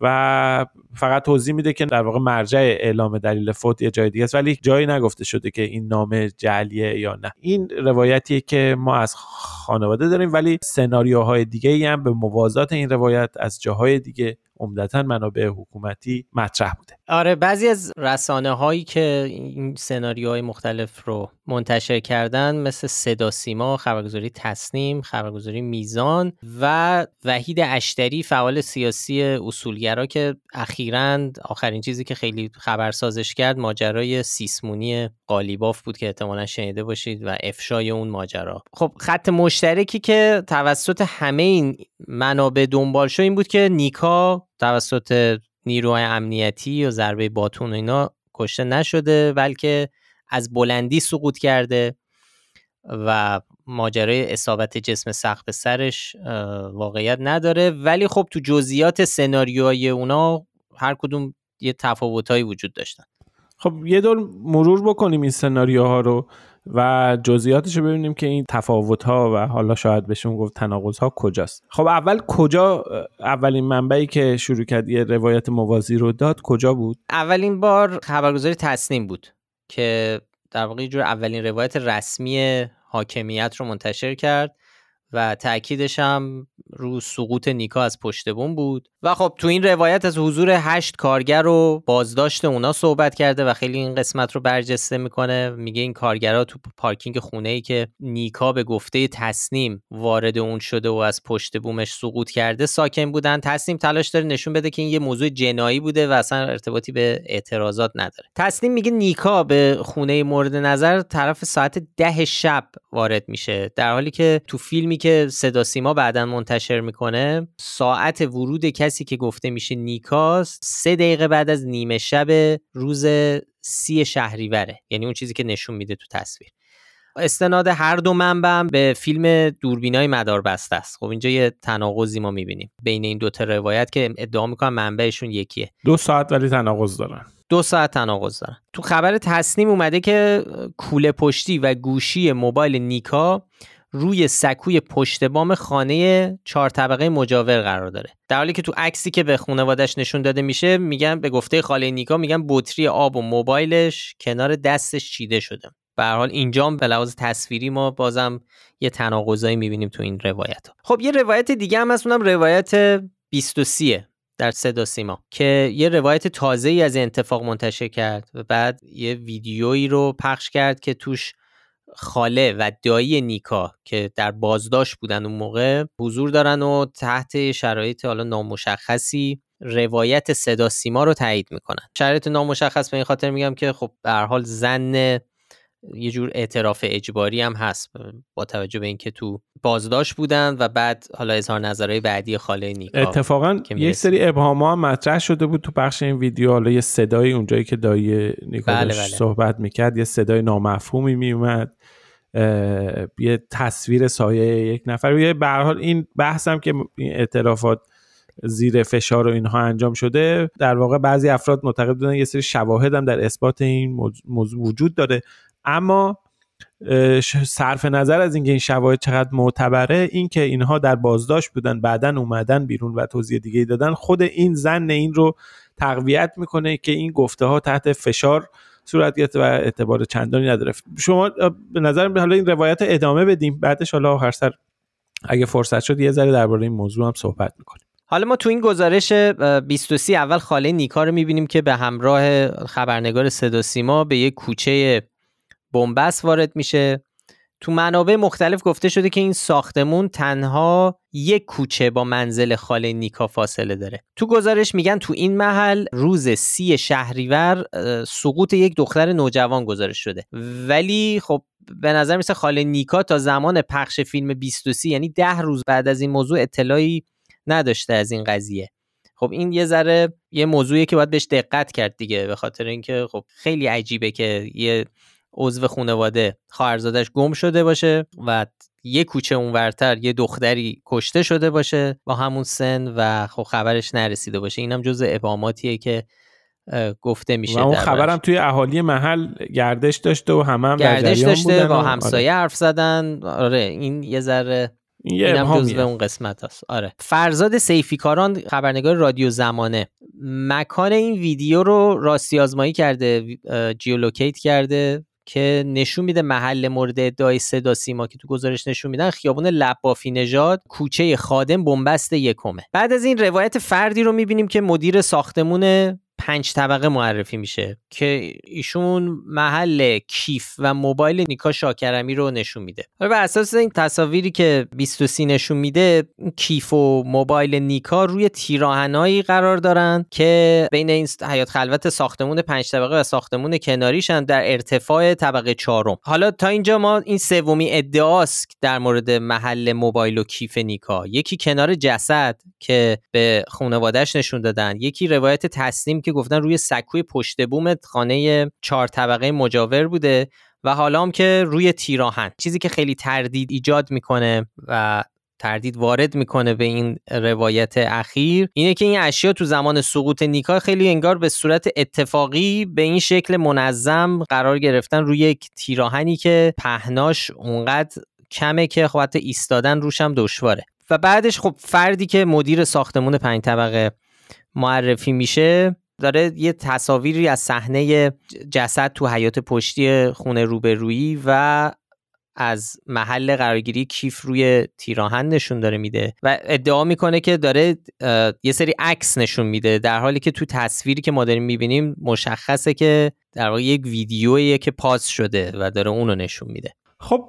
و فقط توضیح میده که در واقع مرجع اعلام دلیل فوت یه جای دیگه است ولی جایی نگفته شده که این نامه جعلیه یا نه. این روایتیه که ما از خانواده داریم ولی سناریوهای دیگه هم به موازات این روایت از جاهای دیگه عمدتا منابع حکومتی مطرح بوده. آره بعضی از رسانه هایی که این سناریوهای مختلف رو منتشر کردن مثل صدا سیما خبرگزاری تصنیم خبرگزاری میزان و وحید اشتری فعال سیاسی اصولگرا که اخیرا آخرین چیزی که خیلی خبرسازش کرد ماجرای سیسمونی قالیباف بود که احتمالا شنیده باشید و افشای اون ماجرا. خب خط مشترکی که توسط همه این منابع دنبال شد این بود که نیکا توسط نیروهای امنیتی و ضربه باتون و اینا کشته نشده بلکه از بلندی سقوط کرده و ماجرای اصابت جسم سخت سرش واقعیت نداره. ولی خب تو جزئیات سناریوهای اونا هر کدوم یه تفاوتهایی وجود داشتن. خب یه دور مرور بکنیم این سناریوها رو. و جزئیاتش رو ببینیم که این تفاوت ها و حالا شاید بهشون گفت تناقض ها کجاست. خب اول کجا اولین منبعی که شروع کرد یه روایت موازی رو داد کجا بود؟ اولین بار خبرگزاری تصنیم بود که در واقع جور اولین روایت رسمی حاکمیت رو منتشر کرد. و تاکیدش هم رو سقوط نیکا از پشت بوم بود. و خب تو این روایت از حضور هشت کارگر و بازداشت اونا صحبت کرده و خیلی این قسمت رو برجسته می‌کنه. میگه این کارگرها تو پارکینگ خونه ای که نیکا به گفته تصنیم وارد اون شده و از پشت بومش سقوط کرده ساکن بودن. تصنیم تلاش داره نشون بده که این یه موضوع جنایی بوده و اصلا ارتباطی به اعتراضات نداره. تصنیم میگه نیکا به خونه مورد نظر طرف ساعت ده شب وارد میشه. در حالی که تو فیلمی که صدا سیما بعدا منتشر می‌کنه ساعت ورود کسی که گفته میشه نیکاست سه دقیقه بعد از نیمه شب روز سی شهریوره. یعنی اون چیزی که نشون میده تو تصویر. استناد هر دو منبع به فیلم دوربینای مدار بسته است. خب اینجا یه تناقضی ما می‌بینیم. بین این دوتا روایت که ادعا می‌کنن منبعشون یکیه. دو ساعت ولی تناقض دارن. دو ساعت تناقض دارن. تو خبر تصنیم اومده که کوله پشتی و گوشی موبایل نیکا روی سکوی پشت بام خانه چهار طبقه مجاور قرار داره در حالی که تو عکسی که به خانوادش نشون داده میشه میگن به گفته خاله نیکا میگن بطری آب و موبایلش کنار دستش چیده شده به حال اینجا به لحاظ تصویری ما بازم یه تناقضایی می‌بینیم تو این روایت ها. خب یه روایت دیگه هم هست اونم روایت 23 در صدا سیما که یه روایت تازه ای از اتفاق منتشر کرد و بعد یه ویدیویی رو پخش کرد که توش خاله و دایی نیکا که در بازداشت بودن اون موقع حضور دارن و تحت شرایط حالا نامشخصی روایت صدا سیما رو تایید می‌کنن. شرایط نامشخص به این خاطر میگم که خب به حال زن یه جور اعتراف اجباری هم هست با توجه به اینکه تو بازداشت بودن و بعد حالا اظهار نظرهای بعدی خاله نیکا اتفاقا یک سری ابهام ها مطرح شده بود تو بخش این ویدیو. حالا یه صدای اونجایی که دایی نیکا بله بله. صحبت می‌کرد یه صدای نامفهومی میومد یه تصویر سایه یک نفر یه به حال این بحثم که این اعترافات زیر فشار و اینها انجام شده در واقع بعضی افراد معتقد بودن یه سری شواهد هم در اثبات این موضوع وجود داره. اما صرف نظر از اینکه این شواهد چقدر معتبره اینکه اینها در بازداشت بودن بعدا اومدن بیرون و توضیح دیگه دادن خود این زن این رو تقویت می‌کنه که این گفته ها تحت فشار صورت گرفته و اعتبار چندانی نداره. شما به نظر حالا این روایت ادامه بدیم بعدش حالا آخر سر اگه فرصت شد یه ذره درباره این موضوع هم صحبت می‌کنیم. حالا ما تو این گزارش 23 اول خاله نیکا رو می‌بینیم که به همراه خبرنگار صدا سیما به یک کوچه بنبست وارد میشه. تو منابع مختلف گفته شده که این ساختمون تنها یک کوچه با منزل خاله نیکا فاصله داره. تو گزارش میگن تو این محل روز سی شهریور سقوط یک دختر نوجوان گزارش شده. ولی خب به نظر میسه خاله نیکا تا زمان پخش فیلم 23 یعنی ده روز بعد از این موضوع اطلاعی نداشته از این قضیه. خب این یه ذره یه موضوعیه که باید بهش دقت کرد دیگه به خاطر اینکه خب خیلی عجیبه که یه عضو خانواده خواهرزادش گم شده باشه و یه کوچه اونورتر یه دختری کشته شده باشه با همون سن و خب خبرش نرسیده باشه. اینم جز ابهاماتیه که گفته میشه و اون خبرم توی اهالی محل گردش داشته و همه هم گردش داشته با همسایه آره. حرف زدن. آره این یه ذره این اینم جزو اون قسمت هست آره. فرزاد سیفیکاران خبرنگار رادیو زمانه. مکان این ویدیو رو راستی آزمایی کرده geolocate کرده. که نشون میده محل مورد ادعای صدا سیما که تو گزارش نشون میدن خیابون لبافی نژاد کوچه خادم بن‌بست یکمه. بعد از این روایت فردی رو می‌بینیم که مدیر ساختمون پنج طبقه معرفی میشه که ایشون محل کیف و موبایل نیکا شاکرمی رو نشون میده. و بر اساس این تصاویری که 23 نشون میده کیف و موبایل نیکا روی تیرآهنایی قرار دارن که بین این حیاط خلوت ساختمون پنج طبقه و ساختمون کناریشن در ارتفاع طبقه چهارم. حالا تا اینجا ما این سومی ادعاست در مورد محل موبایل و کیف نیکا. یکی کنار جسد که به خانوادهش نشون دادن یکی روایت تسلیم که گفتن روی سکوی پشت بوم خانه چهار طبقه مجاور بوده و حالا هم که روی تیراهن. چیزی که خیلی تردید ایجاد می‌کنه و تردید وارد می‌کنه به این روایت اخیر اینه که این اشیا تو زمان سقوط نیکا خیلی انگار به صورت اتفاقی به این شکل منظم قرار گرفتن روی یک تیراهنی که پهناش اونقدر کمه که خب حتی ایستادن روش هم دشواره. و بعدش خب فردی که مدیر ساختمون پنج طبقه معرفی میشه داره یه تصاویری از صحنه جسد تو حیات پشتی خونه روبرویی و از محل قرارگیری کیف روی تیراهن نشون داره میده و ادعا می‌کنه که داره یه سری عکس نشون میده در حالی که تو تصویری که ما داریم می‌بینیم مشخصه که در واقع یک ویدیویی که پاس شده و داره اونو نشون میده. خب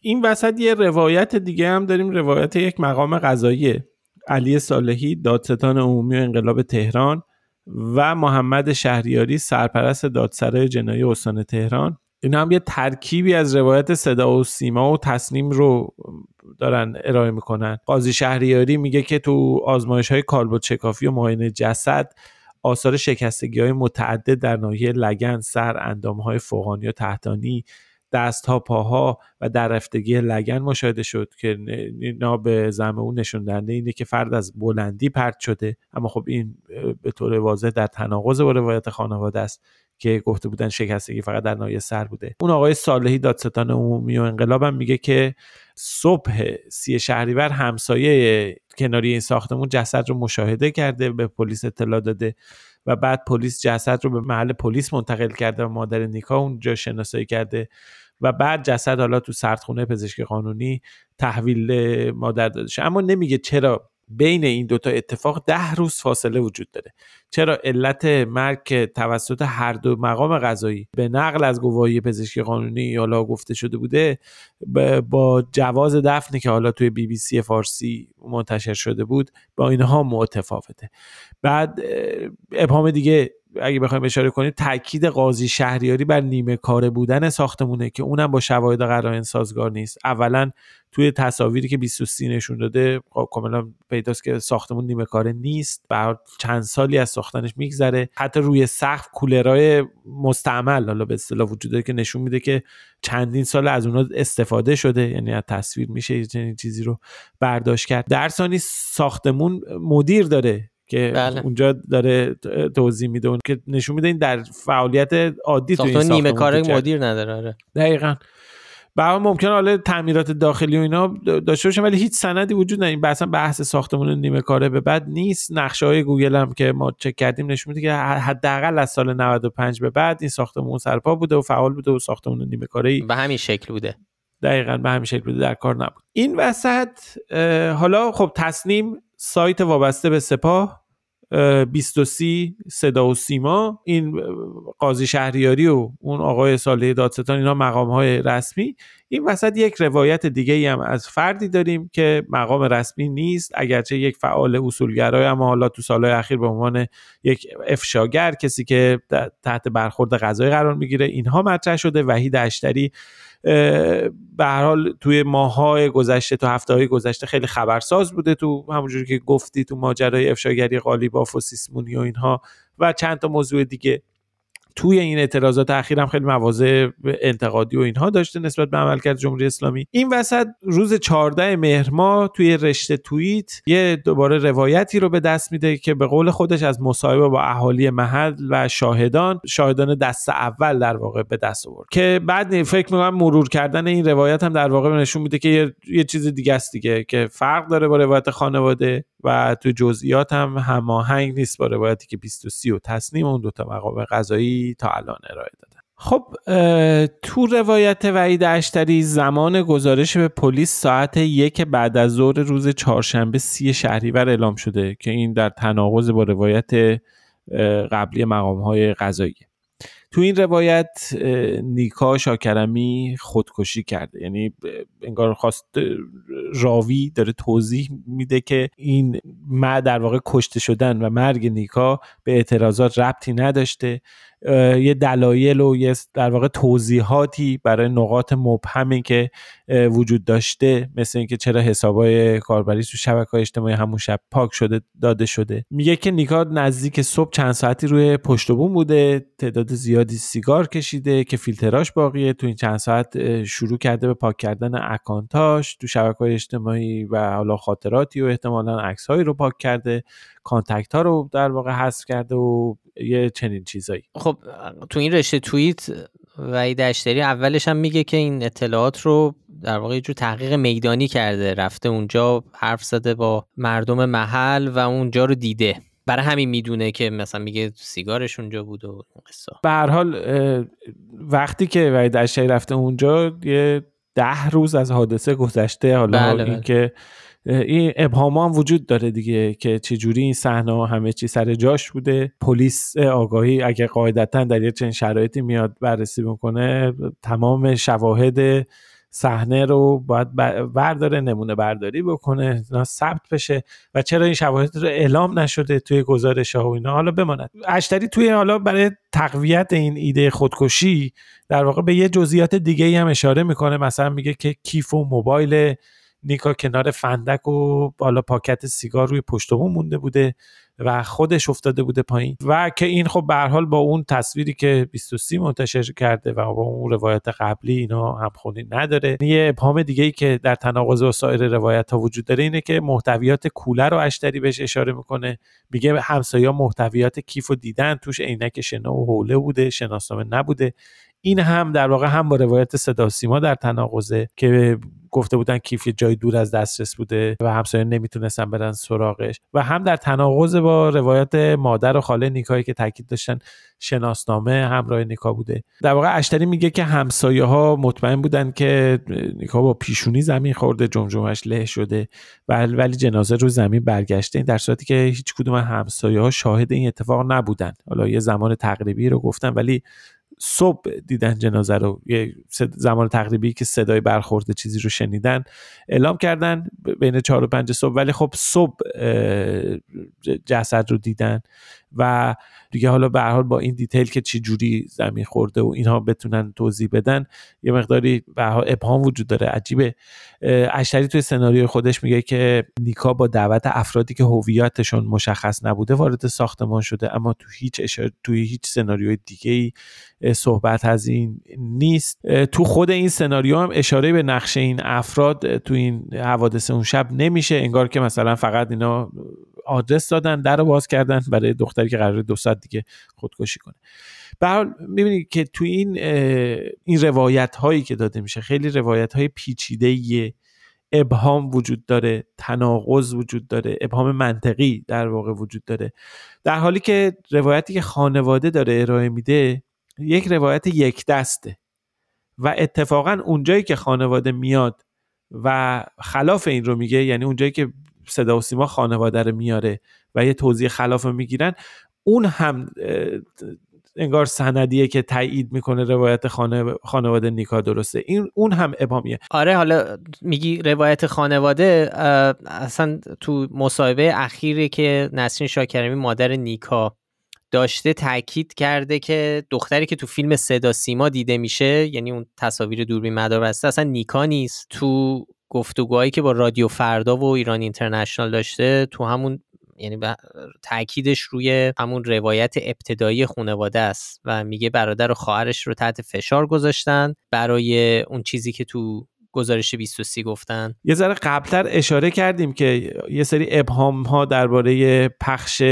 این وسط یه روایت دیگه هم داریم روایت یک مقام قضایی علی صالحی دادستان عمومی و انقلاب تهران. و محمد شهریاری سرپرست دادسرای جنایی استان تهران. این هم یه ترکیبی از روایت صدا و سیما و تصنیم رو دارن ارائه می‌کنن. قاضی شهریاری میگه که تو آزمایش های کالبد شکافی و معاینه جسد آثار شکستگی های متعدد در ناحیه لگن سر اندام های فوقانی و تحتانی دست ها پاها و در رفتگی لگن مشاهده شد که اینا به زم اون نشون دهنده اینه که فرد از بلندی پرت شده. اما خب این به طور واضح در تناقض با روایت خانواده است که گفته بودن شکستگی فقط در ناحیه سر بوده. اون آقای صالحی دادستان عمومی و انقلابم میگه که صبح سی شهریور همسایه کناری این ساختمون جسد رو مشاهده کرده به پلیس اطلاع داده و بعد پلیس جسد رو به محل پلیس منتقل کرده و مادر نیکا اونجا شناسایی کرده. و بعد جسد حالا تو سردخونه پزشکی قانونی تحویل مادر داده شد اما نمیگه چرا بین این دوتا اتفاق ده روز فاصله وجود داره. چرا علت مرگ توسط هر دو مقام قضایی به نقل از گواهی پزشکی قانونی حالا گفته شده بوده با جواز دفنی که حالا توی بی بی سی فارسی منتشر شده بود با اینها متفاوته. بعد ابهام دیگه اگه بخوایم اشاره کنیم تاکید قاضی شهریاری بر نیمه کاره بودن ساختمونه که اونم با شواهد قرائن سازگار نیست. اولا توی تصاویری که 23 نشون داده خب کاملا پیداست که ساختمون نیمه کاره نیست. بعد چند سالی از ساختنش میگذره. حتی روی سقف کولرای مستعمل حالا به اصطلاح وجود داره که نشون میده که چندین سال از اونها استفاده شده. یعنی از تصویر میشه چنین چیزی رو برداشت کرد. در ثانی ساختمون مدیر داره. که بله. اونجا داره توضیح میده اون که نشون میده این در فعالیت عادی تو این نیمه کاره مدیر نداره آره. دقیقا. به ممکن حالا تعمیرات داخلی و اینا داشته باشه ولی هیچ سندی وجود نداره. این بحث ساختمون نیمه کاره به بعد نیست. نقشه های گوگل هم که ما چک کردیم نشون میده که حداقل از سال 95 به بعد این ساختمون سرپا بوده و فعال بوده و ساختمون نیمه کاره به همین شکل بوده. دقیقا به همین شکل بوده در کار نبود. این وسط حالا خب تصنیم سایت وابسته به سپاه. 23 صدا و سیما این قاضی شهریاری و اون آقای ساله دادستان اینا مقام های رسمی. این وسط یک روایت دیگه هم از فردی داریم که مقام رسمی نیست. اگرچه یک فعال اصولگرای اما حالا تو سالهای اخیر به عنوان یک افشاگر کسی که تحت برخورد قضایی قرار می‌گیره اینها مطرح شده. وحید اشتری به هر حال توی ماهای گذشته تو هفته های گذشته خیلی خبرساز بوده تو همونجوری که گفتی تو ماجرای افشاگری قالیباف و سیسمونی و اینها و چند تا موضوع دیگه. توی این اعتراضات اخیرم خیلی مواضع انتقادی و اینها داشته نسبت به عملکرد جمهوری اسلامی. این وسط روز 14 مهر ماه توی رشته توییت یه دوباره روایتی رو به دست میده که به قول خودش از مصاحبه با اهالی محل و شاهدان شاهدان دست اول در واقع به دست آورد. که بعد فکر می‌کنم مرور کردن این روایت هم در واقع نشون میده که یه, یه چیز دیگه است دیگه که فرق داره با روایت خانواده. و تو جزئیات هم هماهنگ نیست با روایتی که 23 و تصنیم اون دوتا مقام قضایی تا الان ارائه دادن خب تو روایت وعید اشتری زمان گزارش به پلیس ساعت یک بعد از ظهر روز چهارشنبه سی شهریور اعلام شده که این در تناقض با روایت قبلی مقام های قضایی. تو این روایت نیکا شاکرمی خودکشی کرده. یعنی انگار خواست راوی داره توضیح میده که این ما در واقع کشته شدن و مرگ نیکا به اعتراضات ربطی نداشته. یه دلایل و یه در واقع توضیحاتی برای نقاط مبهمی که وجود داشته مثل اینکه چرا حسابای کاربری تو شبکه اجتماعی همون شب پاک شده داده شده. میگه که نیکا نزدیک صبح چند ساعتی روی پشت بوم بوده تعداد زیادی سیگار کشیده که فیلتراش باقیه. تو این چند ساعت شروع کرده به پاک کردن اکانتاش تو شبکه اجتماعی و حالا خاطراتی و احتمالا عکس رو پاک کرده. کانتکت ها رو در واقع حذف کرده و یه چنین چیزایی. خب تو این رشته توییت وحید اشتری اولش هم میگه که این اطلاعات رو در واقع یه جور تحقیق میدانی کرده رفته اونجا حرف زده با مردم محل و اونجا رو دیده. برای همین می‌دونه که مثلا میگه سیگارش اونجا بود و قصه. به هر حال وقتی که وحید اشتری رفته اونجا یه ده روز از حادثه گذشته. حالا بله اینکه بله. این ابهام هم وجود داره دیگه که چجوری این صحنه همه چی سر جاش بوده. پلیس آگاهی اگه قاعدتا در یه چنین شرایطی میاد بررسی بکنه تمام شواهد صحنه رو باید برداره نمونه برداری بکنه ثبت بشه. و چرا این شواهد رو اعلام نشده توی گزارش ها و اینا؟ حالا بماند. اشتری توی حالا برای تقویت این ایده خودکشی در واقع به یه جزئیات دیگه هم اشاره می‌کنه. مثلا میگه که کیف و موبایل نیکا کنار فندک و بالا پاکت سیگار روی پشت مونده بوده و خودش افتاده بوده پایین. و که این خب به حال با اون تصویری که 23 منتشر کرده و با اون روایت قبلی اینا همخونی نداره. یه ابهام دیگه ای که در تناقض با سایر روایت ها وجود داره اینه که محتویات کوله رو اشتری بهش اشاره می‌کنه. میگه همسایا محتویات کیف و دیدن توش عینک شنا و حوله بوده شناسنامه نبوده. این هم در واقع هم با روایت صدا سیما در تناقضه که گفته بودن کیف یه جای دور از دسترس بوده و همسایه نمی‌تونستن برن سراغش. و هم در تناقض با روایت مادر و خاله نیکایی که تاکید داشتن شناسنامه همراه نیکا بوده. در واقع اشتری میگه که همسایه ها مطمئن بودن که نیکا با پیشونی زمین خورده جمجمش له شده ولی جنازه رو زمین برگشته. این در صورتی که هیچ کدوم همسایه ها شاهد این اتفاق نبودن. حالا یه زمان تقریبی رو گفتن ولی صبح دیدن جنازه رو یه زمان تقریبی که صدای برخورد چیزی رو شنیدن اعلام کردن بین چهار و پنج صبح. ولی خب صبح جسد رو دیدن و دیگه حالا به حال با این دیتیل که چی جوری زمین خورده و اینها بتونن توضیح بدن یه مقداری به ابهام وجود داره. عجیبه. اشتری توی سناریوی خودش میگه که نیکا با دعوت افرادی که هویتشون مشخص نبوده وارد ساختمان شده اما تو هیچ اشار... توی هیچ سناریوی دیگه ای صحبت از این نیست. تو خود این سناریو هم اشاره به نقشه این افراد تو این حوادث اون شب نمیشه. انگار که مثلا فقط اینا آدرس دادن در رو باز کردن برای دختری که قرار دو ساعت دیگه خودکشی کنه. به حال می‌بینید که تو این این روایت هایی که داده میشه خیلی روایت های پیچیده ابهام وجود داره تناقض وجود داره ابهام منطقی در واقع وجود داره. در حالی که روایتی که خانواده داره ارائه میده یک روایت یک دسته. و اتفاقا اونجایی که خانواده میاد و خلاف این رو میگه یعنی اونجایی که صدا و سیما خانواده رو میاره و یه توضیح خلاف می‌گیرن. اون هم انگار سندیه که تایید می‌کنه روایت خانه خانواده نیکا درسته. این اون هم ابهامیه. آره حالا میگی روایت خانواده اصلا تو مصاحبه اخیری که نسرین شاکرمی مادر نیکا داشته تاکید کرده که دختری که تو فیلم صدا سیما دیده میشه یعنی اون تصاویر دوربین مدار بسته اصلا نیکا نیست. تو گفتگوهایی که با رادیو فردا و ایران اینترنشنال داشته تو همون یعنی تاکیدش روی همون روایت ابتدایی خانواده است و میگه برادر و خواهرش رو تحت فشار گذاشتن برای اون چیزی که تو گزارش 23 گفتن. یه ذره قبلتر اشاره کردیم که یه سری ابهام ها درباره پخش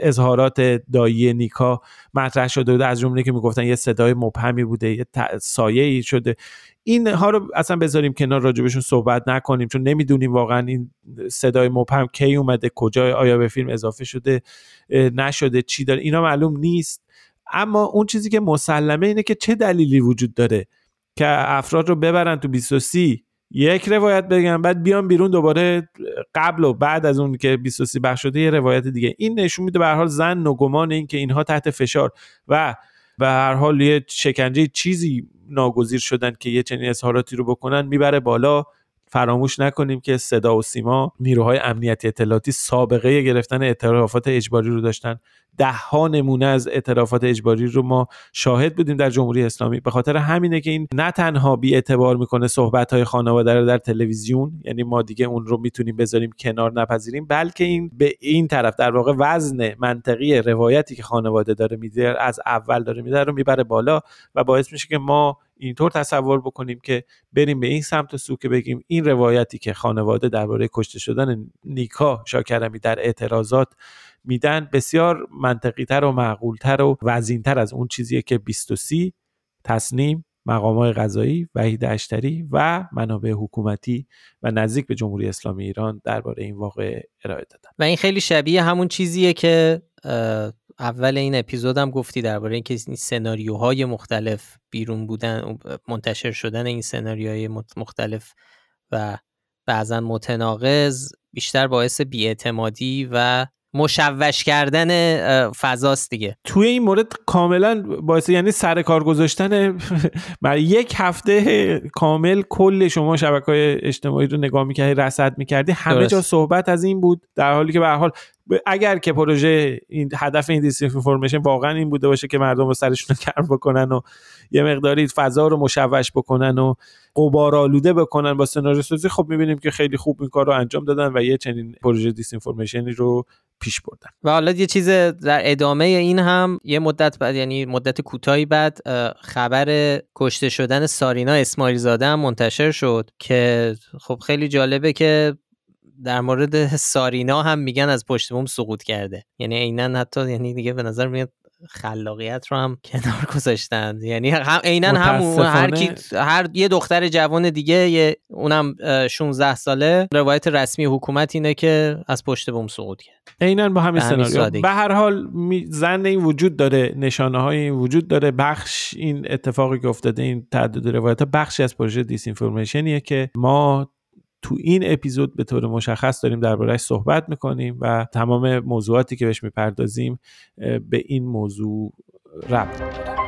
اظهارات دایی نیکا مطرح شده بوده از جمله که می‌گفتن یه صدای مبهمی بوده یه سایه ای شده. این ها رو اصلا بذاریم کنار راجبشون صحبت نکنیم چون نمی‌دونیم واقعا این صدای مبهم کی اومده کجا آیا به فیلم اضافه شده نشده چی داره اینا معلوم نیست. اما اون چیزی که مسلمه اینه که چه دلیلی وجود داره؟ که افراد رو ببرن تو 23 یک روایت بگن بعد بیان بیرون دوباره قبل و بعد از اون که 23 بخش شده یه روایت دیگه. این نشون میده به هر حال زن و گمان این که اینها تحت فشار و به هر حال یه شکنجه چیزی ناگزیر شدن که یه چنین اظهاراتی رو بکنن می‌بره بالا. فراموش نکنیم که صدا و سیما نیروهای امنیتی اطلاعاتی سابقه گرفتن اعترافات اجباری رو داشتن. ده ها نمونه از اعترافات اجباری رو ما شاهد بودیم در جمهوری اسلامی. به خاطر همینه که این نه تنها بی اعتبار می‌کنه صحبت های خانواده رو در تلویزیون یعنی ما دیگه اون رو می‌تونیم بذاریم کنار نپذیریم بلکه این به این طرف در واقع وزن منطقی روایتی که خانواده داره میده از اول داره میده رو می‌بره بالا و باعث میشه که ما اینطور تصور بکنیم که بریم به این سمت سو که بگیم این روایتی که خانواده درباره کشته شدن نیکا شاکرمی در اعتراضات میدن. بسیار منطقی تر و معقولتر و وزینتر از اون چیزیه که 23 تصنیم مقام های غذایی وحید اشتری و منابع حکومتی و نزدیک به جمهوری اسلامی ایران درباره این واقع ارائه دادن. و این خیلی شبیه همون چیزیه که اول این اپیزود هم گفتی درباره اینکه این سناریوهای مختلف بیرون بودن منتشر شدن این سناریوهای مختلف و بعضا متناقض بیشتر باعث بیاعتمادی و مشوش کردن فضاست دیگه. توی این مورد کاملا باعث یعنی سر کار گذاشتن *laughs* برای یک هفته کامل کل شما شبکه های اجتماعی رو نگاه می‌کردی رصد می‌کردی. همه جا صحبت از این بود در حالی که به حال اگر که پروژه این هدف این disinformation واقعا این بوده باشه که مردم رو سرشون کار بکنن و یه مقداری فضا رو مشوش بکنن و غبار آلوده بکنن با سناریو سازی خب می‌بینیم که خیلی خوب این کار رو انجام دادن و یه چنین پروژه disinformation ی رو پیش بردن. و حالا یه چیز در ادامه این هم یه مدت بعد یعنی مدت کوتاهی بعد خبر کشته شدن سارینا اسماعیل زاده هم منتشر شد که خب خیلی جالبه که در مورد سارینا هم میگن از پشت بوم سقوط کرده. یعنی عینا حتی یعنی دیگه به نظر میاد خلاقیت رو هم *laughs* کنار گذاشتن. یعنی هم عینا همون هر کی هر یه دختر جوان دیگه یه اونم 16 ساله. روایت رسمی حکومت اینه که از پشت بوم سقوط کرد. عینا با همین سناریو. به هر حال زن این وجود داره نشانه های این وجود داره. بخش این اتفاقی که افتاده این تعدد روایت بخشی از پروژه دیس که ما تو این اپیزود به طور مشخص داریم دربارهش صحبت می‌کنیم و تمام موضوعاتی که بهش می‌پردازیم به این موضوع ربط داره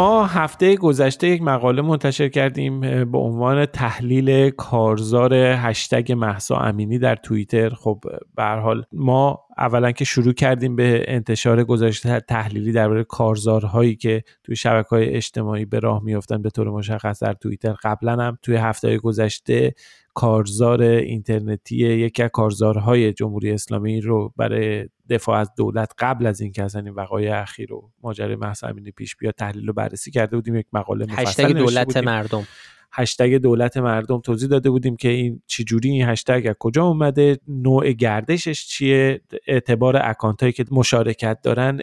ما هفته گذشته یک مقاله منتشر کردیم به عنوان تحلیل کارزار هشتگ محسا امینی در توییتر. خب به حال ما اولا که شروع کردیم به انتشار گزارش تحلیلی درباره کارزارهایی که توی شبکه های اجتماعی به راه میافتن به طور مشخص در توییتر. قبلا هم توی هفته گذشته کارزار اینترنتی یکی از کارزارهای جمهوری اسلامی رو برای دفاع از دولت قبل از اینکه اصلا این وقایع اخیر و ماجرای امینی پیش بیاد تحلیل و بررسی کرده بودیم. یک مقاله مفصل دولت بودیم. مردم. هشتگ دولت مردم توضیح داده بودیم که این چجوری این هشتگ از کجا اومده نوع گردشش چیه اعتبار اکانت هایی که مشارکت دارن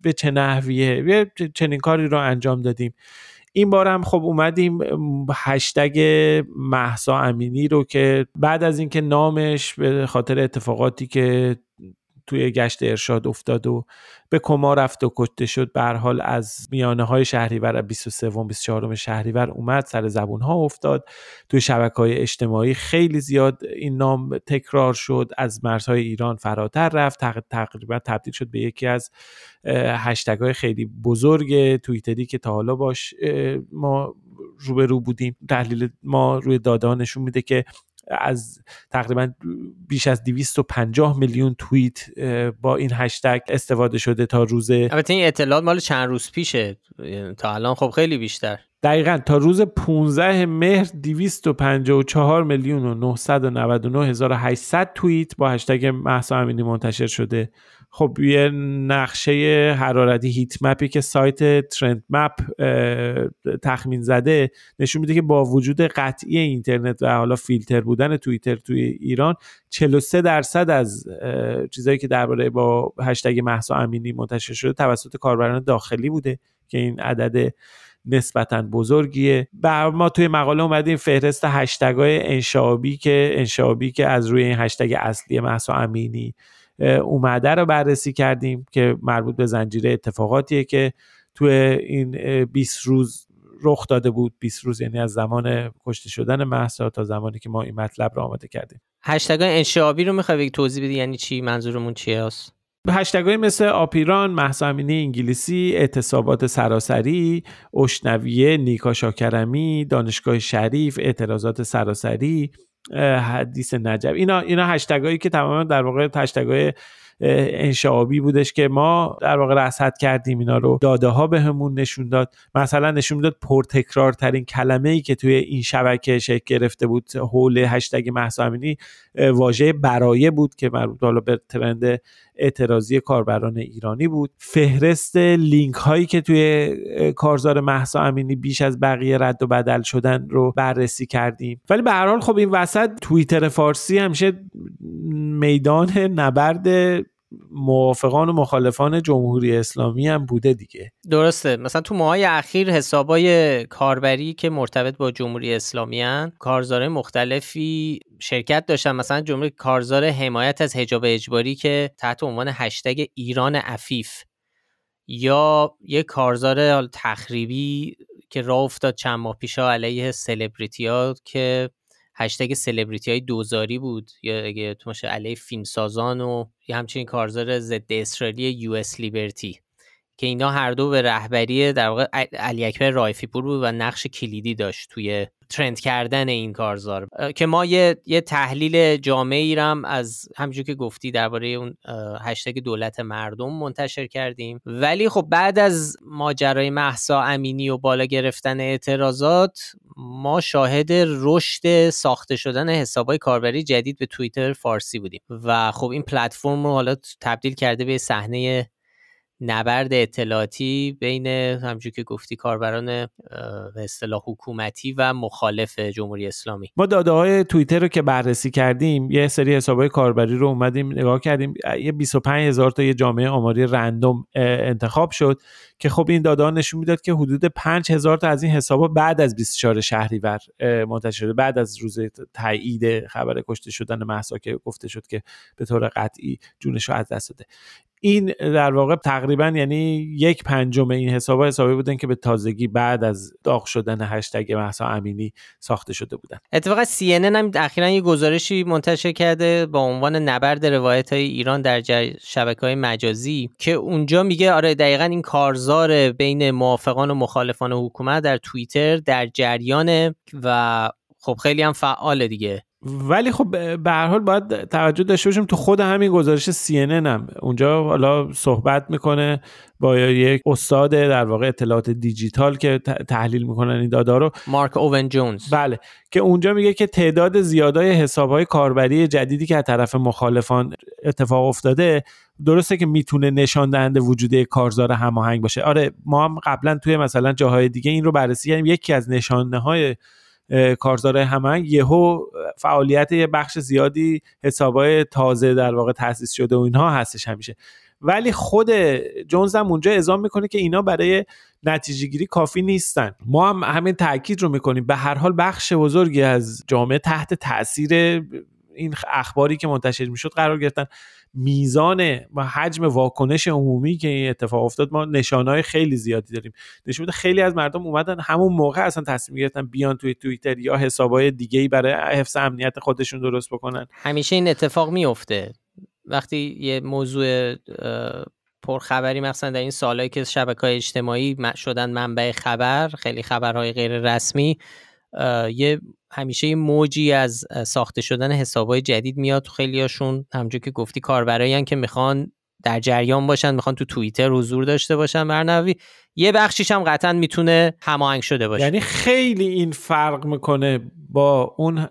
به چه نحویه؟ چنین کاری رو انجام دادیم. این بار هم خب اومدیم هشتگ محسا امینی رو که بعد از اینکه نامش به خاطر اتفاقاتی که توی گشت ارشاد افتاد و به کما رفت و کشته شد. به حال از میانه های شهریور 23 و 24 شهریور اومد سر زبون ها افتاد. توی شبکه های اجتماعی خیلی زیاد این نام تکرار شد. از مرزهای ایران فراتر رفت. تقریبا تبدیل شد به یکی از هشتگ های خیلی بزرگ تویتری که تا حالا باش ما روبرو بودیم. تحلیل ما روی داده نشون میده که از تقریبا بیش از 250 میلیون توییت با این هشتگ استفاده شده تا روز البته این اطلاعات مال چند روز پیشه. تا الان خب خیلی بیشتر. دقیقا تا روز 15 مهر 254 میلیون و 999 هزار 800 توییت با هشتگ محسا امینی منتشر شده. خب یه نقشه حرارتی هیت مپی که سایت ترند مپ تخمین زده نشون میده که با وجود قطعی اینترنت و حالا فیلتر بودن توییتر توی ایران 43 درصد از چیزایی که درباره با هشتگ محسا امینی منتشر شده توسط کاربران داخلی بوده که این عدد نسبتا بزرگیه. بر ما توی مقاله اومدیم فهرست هشتگ های انشابی که انشابی که از روی این هشتگ اصلی محسا امینی اومده رو بررسی کردیم که مربوط به زنجیره اتفاقاتیه که توی این 20 روز رخ داده بود. 20 روز یعنی از زمان کشته شدن محسا تا زمانی که ما این مطلب رو آماده کردیم. هشتگ انشابی رو می‌خوای توضیح بدی یعنی چی؟ منظورمون چیه هست هشتگای مثل آپیران، محسامینی انگلیسی، اعتصابات سراسری، اشنویه، نیکا شاکرمی، دانشگاه شریف، اعتراضات سراسری، حدیث نجب اینا اینا هشتگایی که تماما در واقع هشتگای انشعابی بودش که ما در واقع رصد کردیم اینا رو. داده ها بهمون به نشون داد. مثلا نشون داد پرتکرار ترین کلمه ای که توی این شبکه شکل گرفته بود حول هشتگ مهسا امینی واژه برایه بود که مربوط حالا به ترند اعتراضی کاربران ایرانی بود. فهرست لینک هایی که توی کارزار محسا امینی بیش از بقیه رد و بدل شدن رو بررسی کردیم. ولی به هر حال خب این وسط توییتر فارسی همیشه میدان نبرد موافقان و مخالفان جمهوری اسلامی هم بوده دیگه. درسته. مثلا تو ماهای اخیر حسابای کاربری که مرتبط با جمهوری اسلامی هن کارزاره مختلفی شرکت داشتن. مثلا جمهوری کارزار حمایت از حجاب اجباری که تحت عنوان هشتگ ایران عفیف. یا یه کارزار تخریبی که راه افتاد چند ماه پیش علیه سلبریتی ها که هشتگ سلبریتی های دوزاری بود. یا اگه تو علیه فیلمسازان و یه همچنین کارزار ضد اسرائیلی یو اس لیبرتی. که اینا هر دو به رهبری در واقع علی اکبر رایفی پور بود و نقش کلیدی داشت توی ترند کردن این کارزار. که ما یه, یه تحلیل جامعی رم از همونجور که گفتی درباره اون هشتگ دولت مردم منتشر کردیم. ولی خب بعد از ماجرای مهسا امینی و بالا گرفتن اعتراضات ما شاهد رشد ساخته شدن حسابهای کاربری جدید به توییتر فارسی بودیم. و خب این پلتفرم رو حالا تبدیل کرده به صحنه نبرد اطلاعاتی بین همجور که گفتی کاربران به اصطلاح حکومتی و مخالف جمهوری اسلامی. ما داده های توییتر رو که بررسی کردیم یه سری حسابهای کاربری رو اومدیم نگاه کردیم. یه 25 هزار تا یه جامعه آماری رندوم انتخاب شد که خب این داده ها نشون می‌داد که حدود 5 هزار تا از این حسابها بعد از 24 شهریور منتشر شده بعد از روز تایید خبر کشته شدن محسا که گفته شد که به طور قطعی جونش رو از دست داده. این در واقع تقریبا یعنی یک پنجم این حساب حسابی بودن که به تازگی بعد از داغ شدن هشتگ محسا امینی ساخته شده بودن. اتفاقا سی هم اخیرا یه گزارشی منتشر کرده با عنوان نبرد روایت های ایران در شبکه های مجازی که اونجا میگه آره دقیقا این کارزار بین موافقان و مخالفان حکومت در توییتر در جریانه و خب خیلی هم فعال دیگه. ولی خب به هر حال باید توجه داشته باشیم تو خود همین گزارش سی هم. اونجا حالا صحبت می‌کنه با یک استاد در واقع اطلاعات دیجیتال که تحلیل می‌کنن این دادا رو. مارک اوون جونز. بله که اونجا میگه که تعداد زیادای حسابهای کاربری جدیدی که از طرف مخالفان اتفاق افتاده درسته که می‌تونه نشان دهنده وجود کارزار هماهنگ باشه. آره ما هم قبلا توی مثلا جاهای دیگه این رو بررسی کردیم. یکی از نشانه های کارزار همه یهو فعالیت یه بخش زیادی حسابای تازه در واقع تاسیس شده و اینها هستش همیشه. ولی خود جونز هم اونجا اعزام می‌کنه که اینا برای نتیجه گیری کافی نیستن. ما هم همین تاکید رو می‌کنیم. به هر حال بخش بزرگی از جامعه تحت تاثیر این اخباری که منتشر می‌شد قرار گرفتن. میزان و حجم واکنش عمومی که این اتفاق افتاد ما نشانهای خیلی زیادی داریم. نشون میده خیلی از مردم اومدن همون موقع اصلا تصمیم گرفتن بیان توی توییتر یا حسابهای دیگه ای برای حفظ امنیت خودشون درست بکنن. همیشه این اتفاق میفته وقتی یه موضوع پرخبری مثلا در این سالهایی که شبکه های اجتماعی شدن منبع خبر خیلی خبرهای غیر رسمی یه همیشه یه موجی از ساخته شدن حسابای جدید میاد تو خیلیاشون. همونجور که گفتی کاربرایی که می‌خوان در جریان باشن می‌خوان تو توییتر حضور داشته باشن برنوی یه بخشیش هم قطعا می‌تونه هماهنگ شده باشه. یعنی خیلی این فرق می‌کنه با اون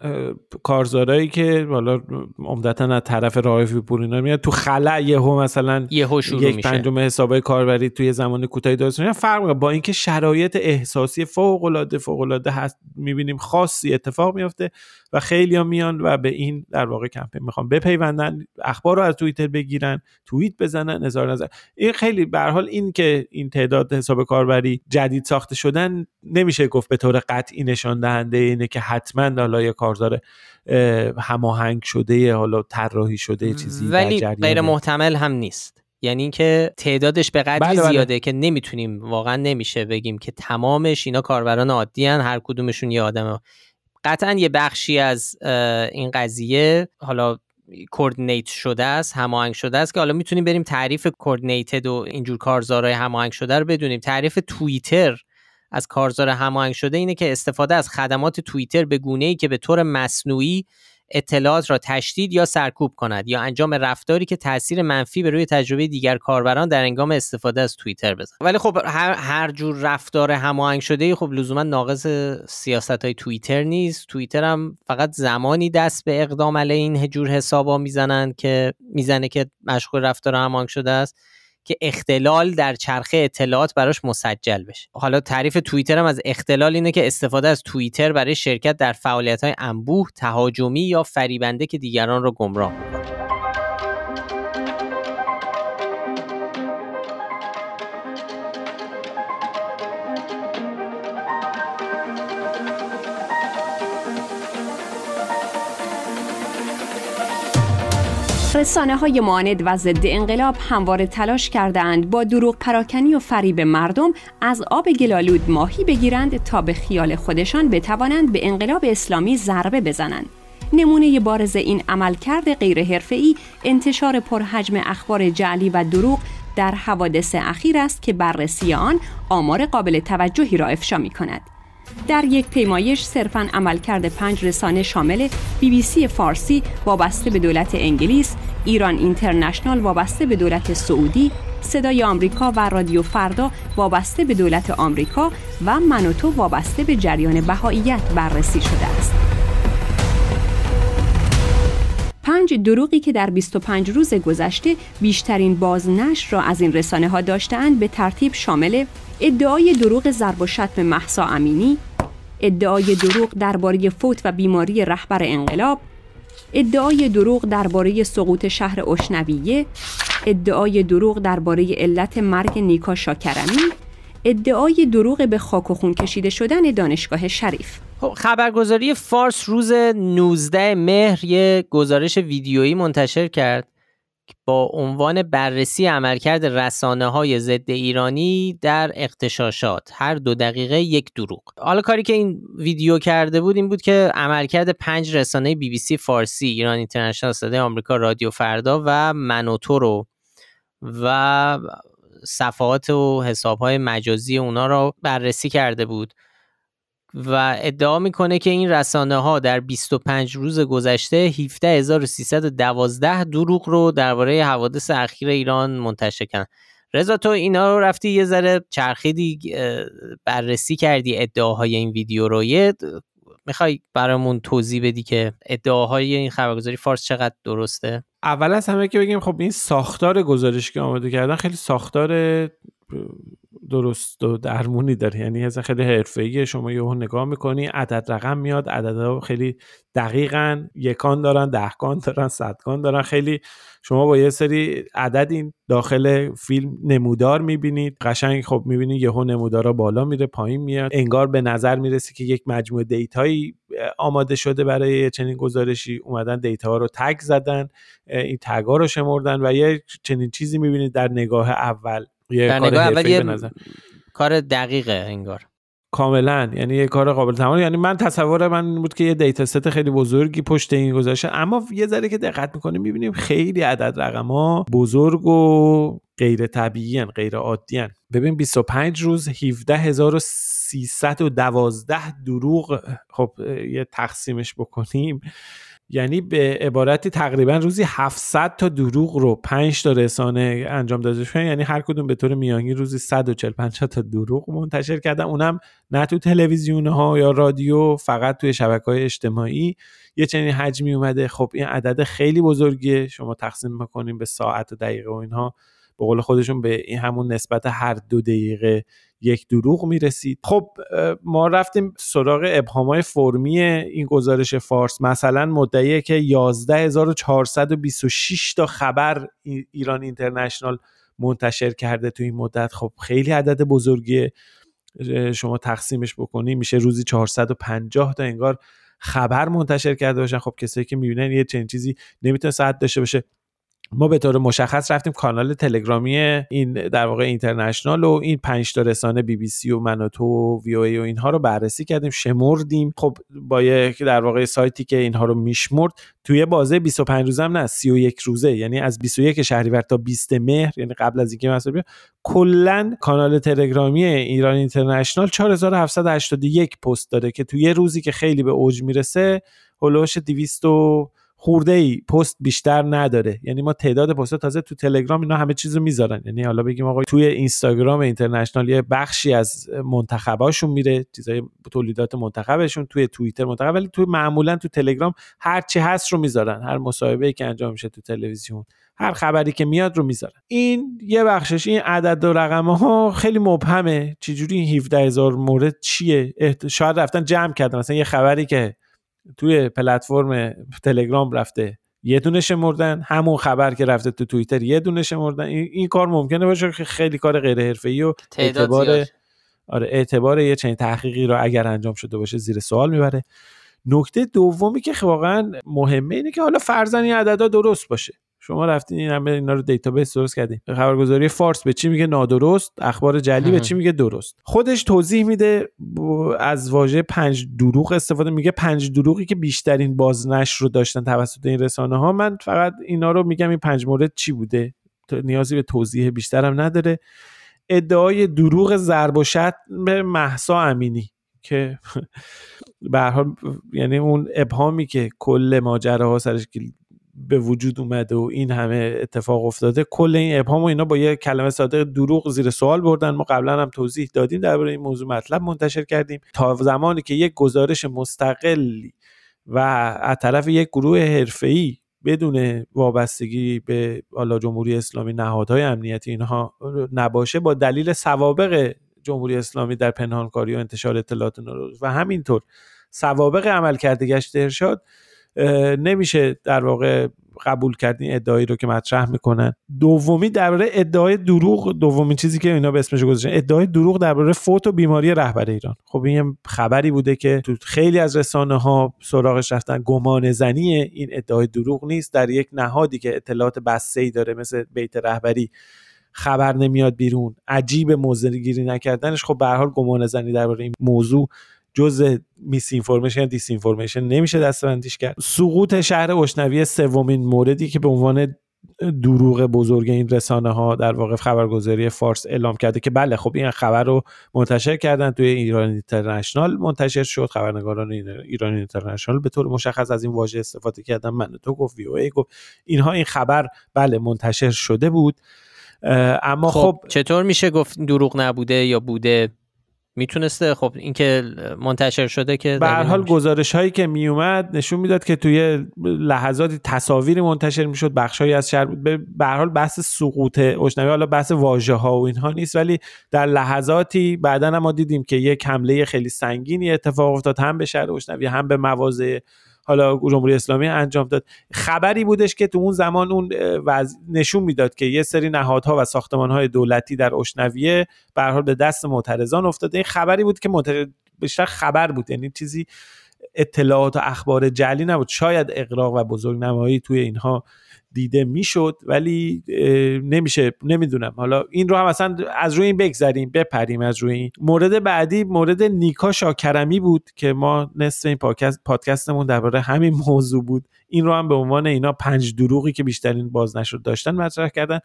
کارزارایی که حالا عمدتا از طرف رایف پور اینا میاد تو خلع یهو مثلا یهو شروع یک پنجم حسابای کاربری توی زمان کوتاهی درست میشه فرق با اینکه شرایط احساسی فوق العاده فوق العاده هست می‌بینیم خاصی اتفاق میفته و خیلی ها میان و به این در واقع کمپین می‌خوان بپیوندن اخبار رو از توییتر بگیرن توییت بزنن نظر نظر. این خیلی به حال این که این تعداد حساب کاربری جدید ساخته شدن نمیشه گفت به طور قطعی نشان دهنده اینه که حتما حالا یه کارزار هماهنگ شده حالا طراحی شده چیزی ولی غیر محتمل هم نیست. یعنی اینکه تعدادش به قدری بله, بله. زیاده که نمی‌تونیم واقعا نمیشه بگیم که تمامش اینا کاربران عادی هن هر کدومشون یه آدم. قطعا یه بخشی از این قضیه حالا کوردینیت شده است هماهنگ شده است که حالا می‌تونیم بریم تعریف کوردینیتد و اینجور کارزارهای هماهنگ شده رو بدونیم. تعریف توییتر از کارزار هماهنگ شده اینه که استفاده از خدمات توییتر به گونه ای که به طور مصنوعی اطلاعات را تشدید یا سرکوب کند یا انجام رفتاری که تاثیر منفی به روی تجربه دیگر کاربران در انگام استفاده از توییتر بزن ولی خب هر, هر جور رفتار هماهنگ شده خب لزوما ناقص سیاست های توییتر نیست. توییتر هم فقط زمانی دست به اقدام علیه این جور حسابا می‌زنن که می‌زنه که مشغول رفتار هماهنگ شده است. که اختلال در چرخه اطلاعات براش مسجل بشه. حالا تعریف توییتر هم از اختلال اینه که استفاده از توییتر برای شرکت در فعالیت های انبوه تهاجمی یا فریبنده که دیگران را گمراه می‌کنه. رسانه های معاند و ضد انقلاب همواره تلاش کردند با دروغ پراکنی و فریب مردم از آب گلالود ماهی بگیرند تا به خیال خودشان بتوانند به انقلاب اسلامی ضربه بزنند. نمونه بارز این عملکرد غیر حرفه‌ای انتشار پرحجم اخبار جعلی و دروغ در حوادث اخیر است که بررسی آن آمار قابل توجهی را افشا می کند. در یک پیمایش صرفا عملکرد پنج رسانه شامل بی بی سی فارسی وابسته به دولت انگلیس، ایران اینترنشنال وابسته به دولت سعودی، صدای آمریکا و رادیو فردا وابسته به دولت آمریکا و منوتو وابسته به جریان بهاییت بررسی شده است. پنج دروغی که در 25 روز گذشته بیشترین بازنشر را از این رسانه ها داشتند به ترتیب شامل ادعای دروغ ضرب و شتم محسا امینی، ادعای دروغ درباره فوت و بیماری رهبر انقلاب، ادعای دروغ درباره سقوط شهر اشنویه، ادعای دروغ درباره علت مرگ نیکا شاکرمی، ادعای دروغ به خاک و خون کشیده شدن دانشگاه شریف. خب خبرگزاری فارس روز 19 مهر یه گزارش ویدیویی منتشر کرد با عنوان بررسی عملکرد رسانه های ضد ایرانی در اختشاشات هر دو دقیقه یک دروغ. حالا کاری که این ویدیو کرده بود این بود که عملکرد پنج رسانه بی بی سی فارسی ایران اینترنشنال صدای آمریکا رادیو فردا و منوتو رو و صفحات و حساب های مجازی اونا رو بررسی کرده بود و ادعا می‌کنه که این رسانه ها در 25 روز گذشته 17312 دروغ رو درباره حوادث اخیر ایران منتشر کردن. رضا تو اینا رو رفتی یه ذره چرخیدی بررسی کردی ادعاهای این ویدیو رو. یه می‌خوای برامون توضیح بدی که ادعاهای این خبرگزاری فارس چقدر درسته؟ اول از همه که بگیم خب این ساختار گزارش که آماده کردن خیلی ساختار درست و درمونی داره. یعنی از خیلی حرفه‌ایه. شما یهو نگاه می‌کنی عدد رقم میاد. عددها خیلی دقیقا یکان دارن دهکان دارن صدکان دارن. خیلی شما با یه سری عدد داخل فیلم نمودار می‌بینید. قشنگ خب می‌بینید یهو نمودارا بالا میره پایین میاد. انگار به نظر می‌رسه که یک مجموعه دیتایی آماده شده برای چنین گزارشی اومدن دیتا ها رو تگ زدن این تگ ها رو شمردن و یه چنین چیزی می‌بینید در نگاه اول یه در نگاه اول یه کار دقیقه انگار. کاملا یعنی یه کار قابل تمام. یعنی من تصور من بود که یه دیتا ست خیلی بزرگی پشت این گذاشته اما یه ذره که دقت می‌کنیم می‌بینیم خیلی عدد رقم ها بزرگ و غیر طبیعی غیر عادی ببین 25 روز 17312 دروغ خب یه تقسیمش بکنیم. یعنی به عبارتی تقریبا روزی 700 تا دروغ رو 5 تا رسانه انجام داده شدن یعنی هر کدوم به طور میانی روزی 145 تا دروغ منتشر کردن. اونم نه تو تلویزیون ها یا رادیو فقط توی شبکه های اجتماعی. یه چنین حجمی اومده. خب این عدد خیلی بزرگیه. شما تقسیم می‌کنیم به ساعت و دقیقه و اینها. به قول خودشون به این همون نسبت هر دو دقیقه یک دروغ می‌رسید. خب ما رفتیم سراغ ابهامای فرمی این گزارش فارس. مثلا مدعیه که 11426 تا خبر ایران اینترنشنال منتشر کرده تو این مدت. خب خیلی عدد بزرگیه شما تقسیمش بکنی میشه روزی 450 تا انگار خبر منتشر کرده باشن. خب کسایی که می‌بینن یه چنین چیزی نمی‌تونه ساعت داشته باشه. ما به طور مشخص رفتیم کانال تلگرامی این در واقع اینترنشنال و این پنج تا رسانه بی بی سی و منوتو و وی او ای و اینها رو بررسی کردیم شمردیم. خب با یک در واقع سایتی که اینها رو میشمرد توی بازه 25 روزه هم نه 31 روزه. یعنی از 21 شهریور تا 20 مهر یعنی قبل از اینکه مثلا کلا کانال تلگرامی ایران اینترنشنال 4781 پست داره که توی روزی که خیلی به اوج می‌رسه هولوش 200 خورده ای پست بیشتر نداره. یعنی ما تعداد پست تازه تو تلگرام اینا همه چیز رو می‌ذارن. یعنی حالا بگیم آقا توی اینستاگرام اینترنشنال یه بخشی از منتخباشون میره چیزای تولیدات منتخبشون توی توییتر منتخب ولی توی معمولا تو تلگرام هر چی هست رو می‌ذارن. هر مصاحبه که انجام میشه تو تلویزیون هر خبری که میاد رو می‌ذارن. این یه بخشش این عدد و رقم ها خیلی مبهمه. چجوری این 17 هزار مورد چیه؟ شاید رفتن جمع کردن. مثلا یه خبری که توی پلتفرم تلگرام رفته یه دونه شمردن. همون خبر که رفته تو توییتر یه دونه شمردن. این, این کار ممکنه باشه که خیلی کار غیر حرفه‌ای و اعتبار آره اعتبار یه چنین تحقیقی رو اگر انجام شده باشه زیر سوال می‌بره. نکته دومی که واقعا مهمه اینه که حالا فرضا این عددا درست باشه. شما رفتین این همه اینا رو دیتابیس درست کردین خبرگزاری فارس به چی میگه نادرست؟ اخبار جعلی به چی میگه درست؟ خودش توضیح میده از واژه پنج دروغ استفاده میگه. پنج دروغی که بیشترین بازنش رو داشتن توسط این رسانه ها من فقط اینا رو میگم این پنج مورد چی بوده؟ نیازی به توضیح بیشترم نداره. ادعای دروغ ضرب و به محسا امینی که *laughs* به حال یعنی اون ابهامی که کل ماجراها سرش به وجود اومده و این همه اتفاق افتاده کل این ابهام و اینا با یه کلمه صادق دروغ زیر سوال بردن. ما قبلا هم توضیح دادیم درباره این موضوع مطلب منتشر کردیم. تا زمانی که یک گزارش مستقلی و از طرف یک گروه حرفه‌ای بدون وابستگی به حالا جمهوری اسلامی نهادهای امنیتی اینها نباشه با دلیل سوابق جمهوری اسلامی در پنهانکاری و انتشار اطلاعات نادرست و همینطور سوابق عملکرد گشت ارشاد نمیشه در واقع قبول کردین ادعایی رو که مطرح می‌کنن دومی درباره ادعای دروغ دومین چیزی که اینا به اسمش گذاشتن. ادعای دروغ درباره فوت و بیماری رهبر ایران. خب این خبری بوده که تو خیلی از رسانه ها سراغش رفتن. گمان زنی این ادعای دروغ نیست. در یک نهادی که اطلاعات بسته داره مثل بیت رهبری خبر نمیاد بیرون. عجیب موضع گیری نکردنش. خب به هر حال گمان زنی درباره این موضوع جز misinformation disinformation نمیشه دسته‌بندیش کرد. سقوط شهر اشنویه سومین موردی که به عنوان دروغ بزرگ این رسانه ها در واقع خبرگزاری فارس اعلام کرده که بله خب این خبر رو منتشر کردن توی ایران اینترنشنال منتشر شد. خبرنگاران ایران اینترنشنال به طور مشخص از این واژه استفاده کردن. من تو گفت VOA گفت. اینها این خبر بله منتشر شده بود. اما خب, خب چطور میشه گفت دروغ نبوده یا بوده؟ می‌تونسته خب اینکه منتشر شده که به هر حال گزارش هایی که میومد نشون می‌داد که توی لحظاتی تصاویری منتشر می‌شد بخشهایی از شهر به هر حال بحث سقوط اشنوی حالا بحث واژه ها و اینها نیست ولی در لحظاتی بعدا ما دیدیم که یک حمله خیلی سنگینی اتفاق افتاد هم به شهر اشنوی هم به مواضع حالا جمهوری اسلامی انجام داد. خبری بودش که تو اون زمان اون نشون می‌داد که یه سری نهادها و ساختمانهای دولتی در اشنویه به به دست معترضان افتاده. این خبری بود که بیشتر خبر بود. یعنی چیزی اطلاعات و اخبار جلی نبود. شاید اقراق و بزرگنمایی توی اینها دیده می‌شد ولی نمیشه نمی‌دونم. حالا این رو هم اصلا از روی این بگذریم بپریم از روی این. مورد بعدی مورد نیکا شاکرمی بود که ما نصف این پادکست پادکستمون درباره همین موضوع بود. این رو هم به عنوان اینا پنج دروغی که بیشترین بازنشر داشتن مطرح کردن.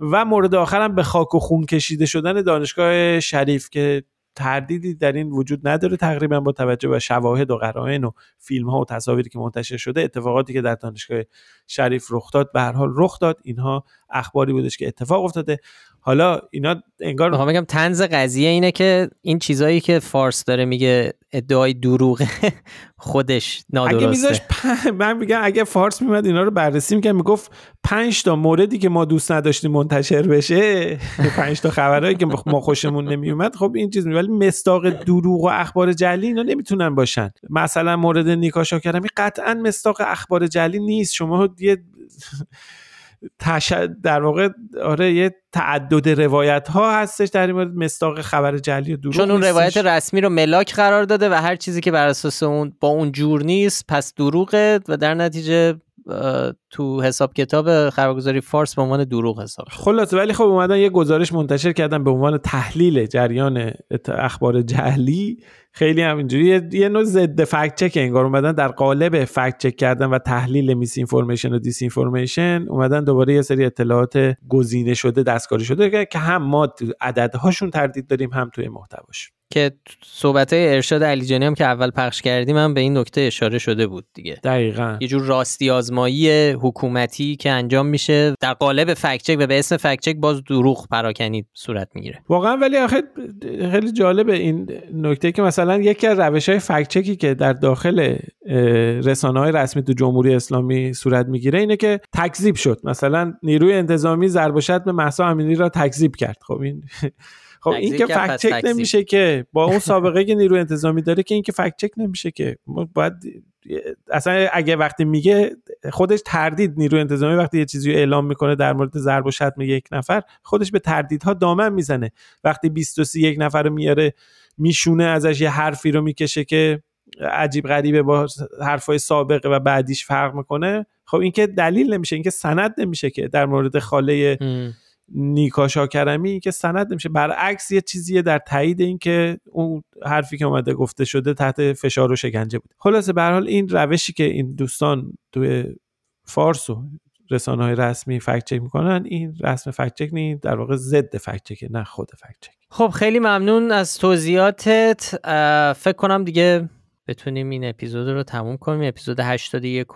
و مورد آخرم به خاک و خون کشیده شدن دانشگاه شریف که تردیدی در این وجود نداره. تقریبا با توجه به شواهد و قرائن و فیلم ها و تصاویری که منتشر شده اتفاقاتی که در دانشگاه شریف رخ داد به هر حال رخ داد. اینها اخباری بودش که اتفاق افتاده. حالا اینا انگار می‌خوام بگم تنز قضیه اینه که این چیزایی که فارس داره میگه ادعای دروغه *laughs* خودش نادرسته. اگه میذاش من میگم اگه فارس میمد اینا رو بررسی می‌کنم می‌گفت پنج تا موردی که ما دوست نداشتیم منتشر بشه *laughs* پنج تا خبرهایی که ما خوشمون نمیومد خب این چیز می ولی مستاق دروغ و اخبار جلی اینا نمی‌تونن باشن. مثلا مورد نیکا شاکرمی قطعا مستاق اخبار جلی نیست. شما یه تش... در واقع آره یه تعدد روایت ها هستش در این مورد مستاق خبر جلی و دروغ چون اون روایت رسمی رو ملاک قرار داده و هر چیزی که بر اساس اون با اون جور نیست پس دروغه و در نتیجه تو حساب کتاب خبرگزاری فارس به عنوان دروغ حساب خلاصه ولی خب اومدن یه گزارش منتشر کردن به عنوان تحلیل جریان اخبار جعلی. خیلی همینجوری یه نوع ضد fact check انگار اومدن در قالب fact check کردن و تحلیل misinformation و disinformation اومدن دوباره یه سری اطلاعات گزینه شده دستکاری شده که هم ما عددهاشون تردید داریم هم توی محتواش. که صحبت ارشاد علیجانی هم که اول پخش کردیم هم به این نکته اشاره شده بود دیگه. دقیقا. یه جور راستی آزمایی حکومتی که انجام میشه در قالب fact check و به اسم fact check باز دروغ پراکنی صورت می‌گیره. واقعا ولی آخه خیلی جالبه این نکته که مثلا یکی از روش های فکچکی که در داخل رسانه های رسمی تو جمهوری اسلامی صورت می‌گیره اینه که تکذیب شد. مثلا نیروی انتظامی ضرب و شتم مهسا امینی را تکذیب کرد. خب این *laughs* خب این که فکت چک نمیشه که با اون سابقه که نیرو انتظامی داره که این که فکت چک نمیشه که. باید اصلا اگه وقتی میگه خودش تردید نیرو انتظامی وقتی یه چیزی اعلام می‌کنه در مورد ضرب و شتم یک نفر خودش به تردیدها دامن می‌زنه. وقتی 23 یک نفر رو میاره میشونه ازش یه حرفی رو می‌کشه که عجیب غریبه با حرفای سابقه و بعدیش فرق می‌کنه. خب این که دلیل نمیشه این که سند نمیشه که در مورد خاله نیکا شاکرمی که سند نمیشه. برعکس یه چیزیه در تایید این که اون حرفی که اومده گفته شده تحت فشار و شکنجه بود. خلاصه به حال این روشی که این دوستان توی فارس و رسانه های رسمی فکت چک می‌کنن این رسم فکت چک نیست در واقع ضد فکت چک نه خود فکت چک. خب خیلی ممنون از توضیحاتت. فکر کنم دیگه بتونیم این اپیزود رو تموم کنیم. اپیزود 81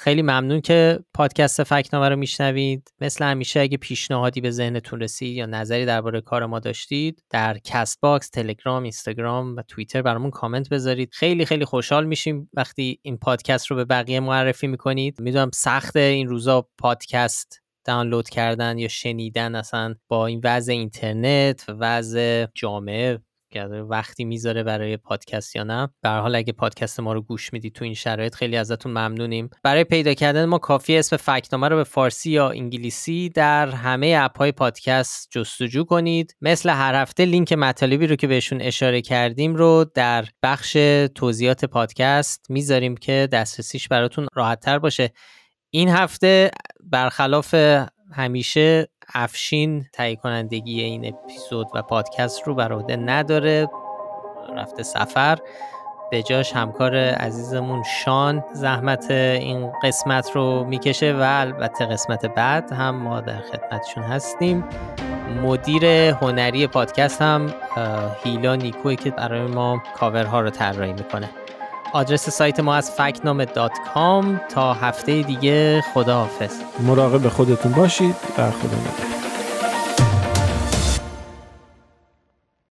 خیلی ممنون که پادکست فکت‌نامه رو میشنوید. مثل همیشه اگه پیشنهادی به ذهنتون رسید یا نظری درباره کار ما داشتید در کست باکس تلگرام اینستاگرام و توییتر برامون کامنت بذارید. خیلی خیلی خوشحال میشیم وقتی این پادکست رو به بقیه معرفی می‌کنید. می‌دونم سخت این روزا پادکست دانلود کردن یا شنیدن اصلا با این وضع اینترنت و وضع جامعه وقتی می‌ذاره برای پادکست یا نه. به حال اگه پادکست ما رو گوش می‌دید تو این شرایط خیلی ازتون ممنونیم. برای پیدا کردن ما کافی اسم فکنامه رو به فارسی یا انگلیسی در همه اپ های پادکست جستجو کنید. مثل هر هفته لینک مطالبی رو که بهشون اشاره کردیم رو در بخش توضیحات پادکست می‌ذاریم که دسترسیش براتون راحت باشه. این هفته برخلاف همیشه افشین تهیه کنندگی این اپیزود و پادکست رو بر عهده نداره. رفته سفر. به جاش همکار عزیزمون شان زحمت این قسمت رو می‌کشه و البته قسمت بعد هم ما در خدمتشون هستیم. مدیر هنری پادکست هم هیلا نیکوی که برای ما کاورها رو طراحی می‌کنه. آدرس سایت ما از فکنامه تا هفته دیگه خداحافظ. مراقب خودتون باشید. و خدا نگهدار